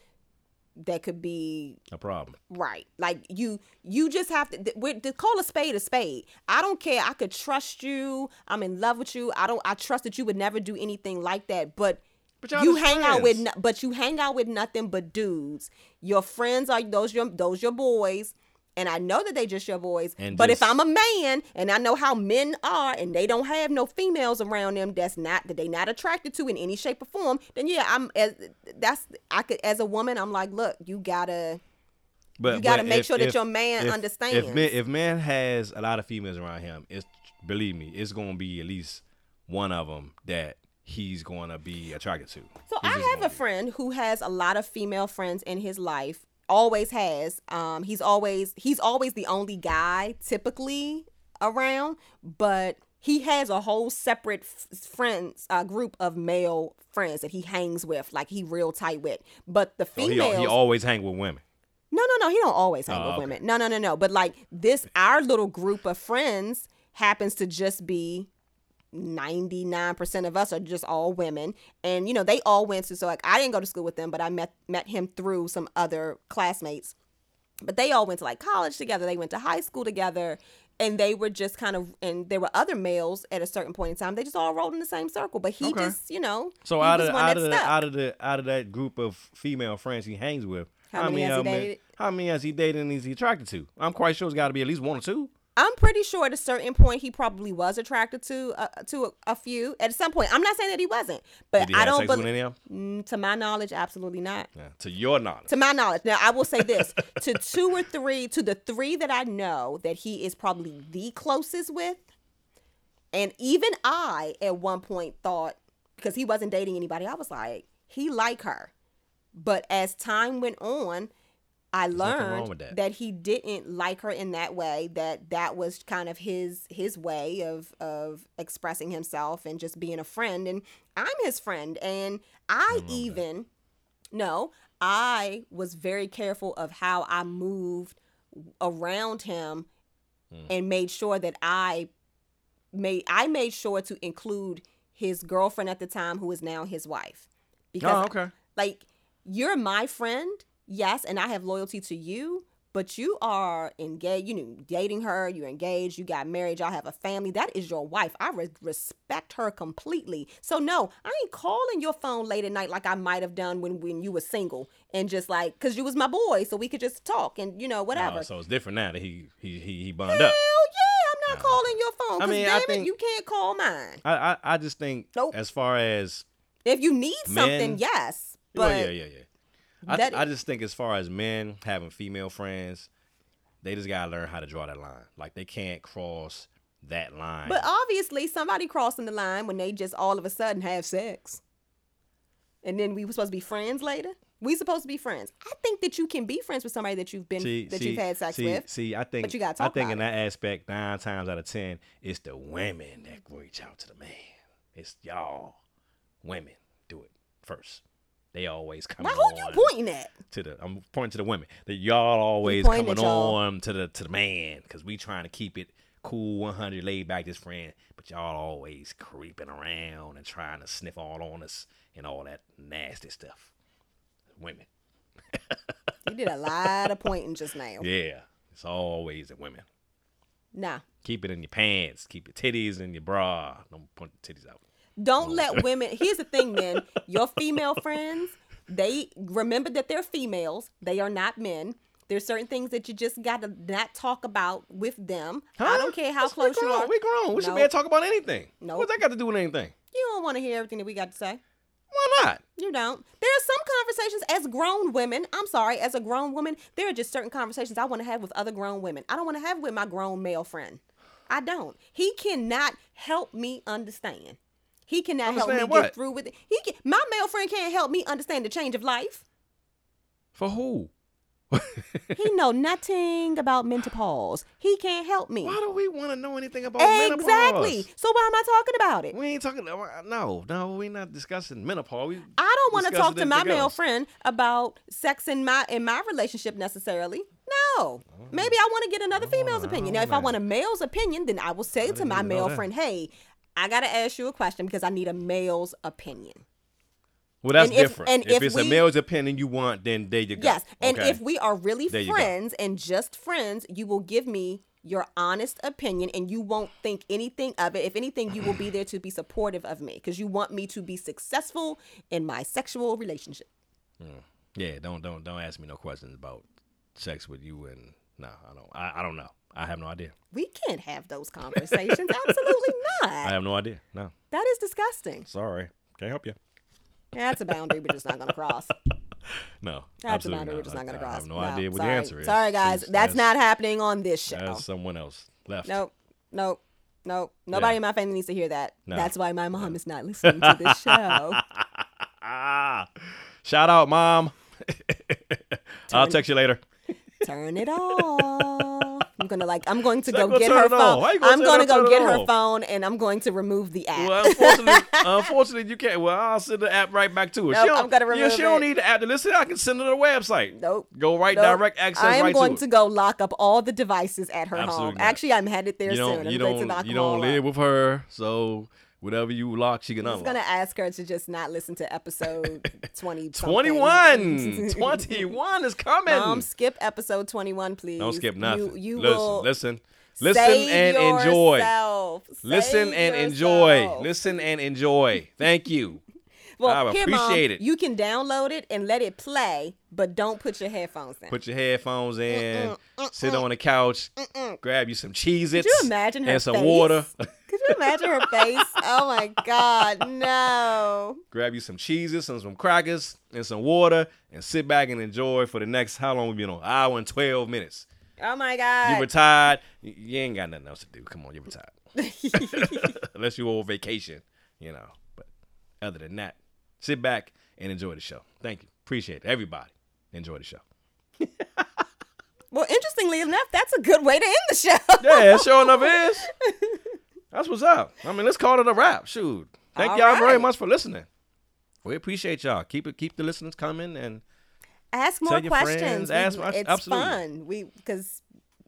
Speaker 2: that could be
Speaker 1: a problem.
Speaker 2: Right. Like you you just have to th- to call a spade a spade. I don't care. I could trust you. I'm in love with you. I don't I trust that you would never do anything like that. But
Speaker 1: But
Speaker 2: you
Speaker 1: just
Speaker 2: hang out with but you hang out with nothing but dudes. Your friends are those your those your boys. And I know that they just your boys.
Speaker 1: And
Speaker 2: but if I'm a man and I know how men are and they don't have no females around them that's not that they not attracted to in any shape or form, then yeah, I'm as that's I could as a woman, I'm like, look, you gotta
Speaker 1: But
Speaker 2: You gotta
Speaker 1: but
Speaker 2: make
Speaker 1: if-
Speaker 2: sure that
Speaker 1: if-
Speaker 2: your man
Speaker 1: if-
Speaker 2: understands.
Speaker 1: If man, if man has a lot of females around him, it's believe me, it's gonna be at least one of them that he's gonna be attracted to.
Speaker 2: So
Speaker 1: It's
Speaker 2: I have a
Speaker 1: be.
Speaker 2: friend who has a lot of female friends in his life. Always has. Um, he's always he's always the only guy typically around, but he has a whole separate f- friends uh, group of male friends that he hangs with, like he real tight with. But the
Speaker 1: Oh, he, he always hang with women.
Speaker 2: no, no, no. He don't always hang
Speaker 1: Oh,
Speaker 2: with
Speaker 1: okay.
Speaker 2: women. No, no, no, no. But like this, our little group of friends happens to just be 99% of us are just all women and you know they all went to so like i didn't go to school with them but i met met him through some other classmates but they all went to like college together they went to high school together and they were just kind of and there were other males at a certain point in time they just all rolled in the same circle but he
Speaker 1: Okay.
Speaker 2: just you know
Speaker 1: So out of out of the, out of the out of that group of female friends he hangs with,
Speaker 2: How many has he dated?
Speaker 1: How many has he dated and is he attracted to? I'm quite sure it's got to be at least one or two.
Speaker 2: I'm pretty sure at a certain point he probably was attracted to uh, to a, a few. At some point, I'm not saying that he wasn't, but
Speaker 1: he
Speaker 2: I don't believe.
Speaker 1: them?
Speaker 2: to my knowledge, absolutely not.
Speaker 1: Yeah, to your knowledge.
Speaker 2: To my knowledge, now I will say this: to two or three, to the three that I know that he is probably the closest with, and even I at one point thought because he wasn't dating anybody, I was like, he like her, but as time went on. I learned
Speaker 1: that.
Speaker 2: that. he didn't like her in that way. That that was kind of his his way of of expressing himself and just being a friend. And I'm his friend, and I even no, I was very careful of how I moved around him
Speaker 1: Hmm.
Speaker 2: and made sure that I made I made sure to include his girlfriend at the time who is now his wife. Because
Speaker 1: Oh, okay.
Speaker 2: like you're my friend, yes, and I have loyalty to you, but you are engaged, you know, dating her, you're engaged, you got married, y'all have a family. That is your wife. I re- respect her completely. So no, I ain't calling your phone late at night like I might have done when when you were single and just like cuz you was my boy, so we could just talk and you know whatever.
Speaker 1: Oh, so it's different now that he he he, he bond
Speaker 2: Hell
Speaker 1: up.
Speaker 2: yeah, I'm not calling your phone
Speaker 1: I
Speaker 2: cuz
Speaker 1: mean, I
Speaker 2: damn it,
Speaker 1: think-
Speaker 2: you can't call mine.
Speaker 1: I, I I just think
Speaker 2: Nope.
Speaker 1: as far as
Speaker 2: If you need something,
Speaker 1: Men-
Speaker 2: yes.
Speaker 1: well, yeah yeah yeah. I, I just think as far as men having female friends, they just gotta learn how to draw that line. Like they can't cross that line.
Speaker 2: But obviously, somebody crossing the line when they just all of a sudden have sex, and then we were supposed to be friends later. We supposed to be friends. I think that you can be friends with somebody that you've been
Speaker 1: See,
Speaker 2: that
Speaker 1: see,
Speaker 2: you've had sex
Speaker 1: see,
Speaker 2: with.
Speaker 1: See, I think
Speaker 2: but you gotta
Speaker 1: I think in that aspect, nine times out of ten, it's the women that reach out to the man. It's y'all, women, do it first. They always come
Speaker 2: Why
Speaker 1: on
Speaker 2: who you pointing at?
Speaker 1: to the. I'm pointing to the women. That y'all always coming on to the to the man because we trying to keep it cool, 100, laid back, this friend. But y'all always creeping around and trying to sniff all on us and all that nasty stuff. Women.
Speaker 2: You did a lot of pointing just now.
Speaker 1: Yeah, it's always the women.
Speaker 2: Nah.
Speaker 1: Keep it in your pants. Keep your titties in your bra. Don't point the titties out.
Speaker 2: Don't oh. let women. Here's the thing, men. Your female friends, they remember that they're females. They are not men. There's certain things that you just got to not talk about with them.
Speaker 1: Huh?
Speaker 2: I don't care how
Speaker 1: Yes,
Speaker 2: close
Speaker 1: we
Speaker 2: you are.
Speaker 1: We grown. We should be able to talk about anything.
Speaker 2: Nope.
Speaker 1: What's that got to do with anything?
Speaker 2: You don't want to hear everything that we got to say.
Speaker 1: Why not?
Speaker 2: You don't. There are some conversations as grown women. I'm sorry, as a grown woman, there are just certain conversations I want to have with other grown women. I don't want to have with my grown male friend. I don't. He cannot help me understand. He cannot help me
Speaker 1: Understand
Speaker 2: get through with it. He can, my male friend can't help me understand the change of life.
Speaker 1: For who?
Speaker 2: He know nothing about menopause. He can't help me.
Speaker 1: Why do we want to know anything about
Speaker 2: Exactly.
Speaker 1: menopause? Exactly.
Speaker 2: So why am I talking about it?
Speaker 1: We ain't talking. Uh, no, no, we're not discussing menopause. We,
Speaker 2: I don't want to talk to my male
Speaker 1: else.
Speaker 2: friend about sex in my in my relationship necessarily. No. Oh. Maybe I want to get another female's opinion. Now, if I want a male's opinion, then I will say to my male friend, "Hey, I got to ask you a question because I need a male's opinion."
Speaker 1: Well, that's
Speaker 2: And if-
Speaker 1: different.
Speaker 2: and
Speaker 1: if,
Speaker 2: if
Speaker 1: it's a male's opinion you want, then there you go.
Speaker 2: Yes. And
Speaker 1: Okay.
Speaker 2: if we are really
Speaker 1: There
Speaker 2: friends and just friends, you will give me your honest opinion and you won't think anything of it. If anything, you will be there to be supportive of me because you want me to be successful in my sexual relationship. Hmm.
Speaker 1: yeah, don't don't don't ask me no questions about sex with you and no, I don't. I, I don't know. I have no idea.
Speaker 2: We can't have those conversations. Absolutely not.
Speaker 1: I have no idea. No,
Speaker 2: That is disgusting.
Speaker 1: sorry, can't help you.
Speaker 2: That's a boundary we're just not going to cross.
Speaker 1: No,
Speaker 2: That's a
Speaker 1: absolutely
Speaker 2: boundary we're just not going to
Speaker 1: I
Speaker 2: cross.
Speaker 1: have no, idea what
Speaker 2: sorry.
Speaker 1: the answer is.
Speaker 2: Sorry, guys.
Speaker 1: Please,
Speaker 2: That's, not happening on this show.
Speaker 1: That's someone else left.
Speaker 2: Nope. Nope. Nope. Nobody
Speaker 1: Yeah.
Speaker 2: in my family needs to hear that.
Speaker 1: No.
Speaker 2: That's why my mom is not listening to this show.
Speaker 1: Ah, shout out, mom. I'll text you later.
Speaker 2: Turn it off. I'm gonna like. I'm going to go get her phone.
Speaker 1: Gonna
Speaker 2: I'm going to go get her phone, and I'm going to remove the app.
Speaker 1: Well, unfortunately, unfortunately, you can't. Well, I'll send the app right back to her.
Speaker 2: Nope,
Speaker 1: she don't,
Speaker 2: I'm gonna remove yeah,
Speaker 1: she don't need the app to listen. I can send her to the website.
Speaker 2: Nope.
Speaker 1: Go right
Speaker 2: Nope.
Speaker 1: direct access
Speaker 2: I am
Speaker 1: right
Speaker 2: going
Speaker 1: to
Speaker 2: to go lock up all the devices at her
Speaker 1: Absolutely
Speaker 2: home.
Speaker 1: not.
Speaker 2: Actually, I'm headed there
Speaker 1: you
Speaker 2: soon.
Speaker 1: don't.
Speaker 2: I'm
Speaker 1: You
Speaker 2: going to
Speaker 1: don't. You don't live
Speaker 2: up.
Speaker 1: with her, so whatever you lock, she can unlock.
Speaker 2: I'm just gonna ask her to just not listen to episode 20
Speaker 1: 21. 21 is coming.
Speaker 2: Mom, skip episode 21, please.
Speaker 1: don't skip nothing.
Speaker 2: You, you
Speaker 1: listen,
Speaker 2: will
Speaker 1: listen, listen, and enjoy.
Speaker 2: yourself.
Speaker 1: Listen
Speaker 2: Save
Speaker 1: and enjoy. Listen and enjoy. Thank you.
Speaker 2: Well,
Speaker 1: I
Speaker 2: here, Mom, um,
Speaker 1: appreciate it.
Speaker 2: You can download it and let it play, but don't put your headphones in.
Speaker 1: Put your headphones in, sit on the couch, grab you some Cheez Its
Speaker 2: Could you imagine her
Speaker 1: and some
Speaker 2: face?
Speaker 1: water.
Speaker 2: Could you imagine her face? Oh my God, no.
Speaker 1: grab you some cheeses and some crackers and some water and sit back and enjoy for the next how long we been on hour and 12 minutes
Speaker 2: Oh my God.
Speaker 1: you retired you you ain't got nothing else to do come on you're retired unless you're on vacation you know but other than that sit back and enjoy the show. Thank you. Appreciate it. Everybody enjoy the show.
Speaker 2: Well, interestingly enough, that's a good way to end the show.
Speaker 1: yeah sure enough is. That's what's up. I mean let's call it a wrap. Shoot. Thank
Speaker 2: All
Speaker 1: y'all very much for listening. We appreciate y'all. Keep it keep the listeners coming and
Speaker 2: Ask more
Speaker 1: Tell your
Speaker 2: questions.
Speaker 1: friends,
Speaker 2: We-
Speaker 1: ask-
Speaker 2: it's
Speaker 1: absolutely.
Speaker 2: fun. We because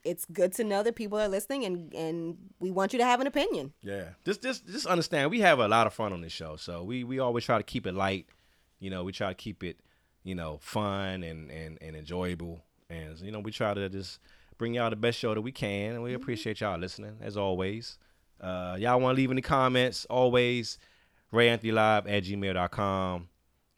Speaker 2: it's good to know that people are listening, and and we want you to have an opinion.
Speaker 1: Yeah. Just just just understand we have a lot of fun on this show. So we we always try to keep it light. You know, we try to keep it, you know, fun and and, and enjoyable. And you know, we try to just bring y'all the best show that we can and we appreciate y'all listening as always. Uh y'all wanna leave any comments, always RayAnthonyLive at gmail.com.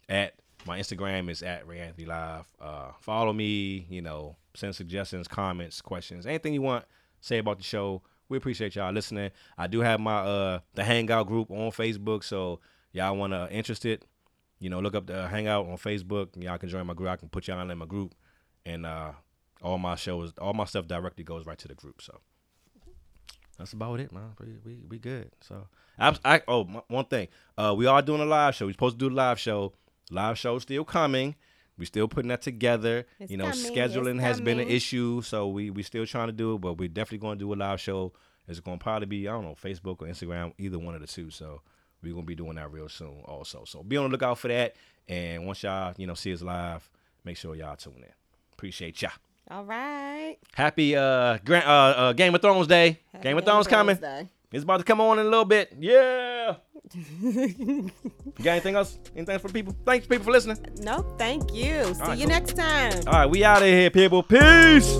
Speaker 1: At my Instagram is at Ray Anthony Live. Uh, follow me, you know, send suggestions, comments, questions, anything you want, say about the show. We appreciate y'all listening. I do have my uh the Hangout group on Facebook, so y'all wanna interested, you know, look up the Hangout on Facebook. Y'all can join my group. I can put y'all in my group, and uh, all my shows, all my stuff directly goes right to the group. So that's about it, man. We we, we good. So I, I oh m- one thing, uh, we are doing a live show. We're supposed to do a live show. Live show still coming. We still putting that together.
Speaker 2: It's
Speaker 1: you know,
Speaker 2: coming,
Speaker 1: scheduling has been an issue, so we we still trying to do it, but we're definitely going to do a live show. It's going to probably be I don't know Facebook or Instagram, either one of the two. So we're gonna be doing that real soon, also. So be on the lookout for that. And once y'all you know see us live, make sure y'all tune in. Appreciate y'all.
Speaker 2: All right.
Speaker 1: Happy uh, Grant, uh, uh Game of Thrones Day. Game of Thrones coming.
Speaker 2: Day.
Speaker 1: It's about to come on in a little bit. Yeah. you got anything else? Anything for the people? Thanks, people, for listening.
Speaker 2: No, thank you. See
Speaker 1: right,
Speaker 2: you
Speaker 1: cool.
Speaker 2: next time.
Speaker 1: All right, we out of here, people. Peace.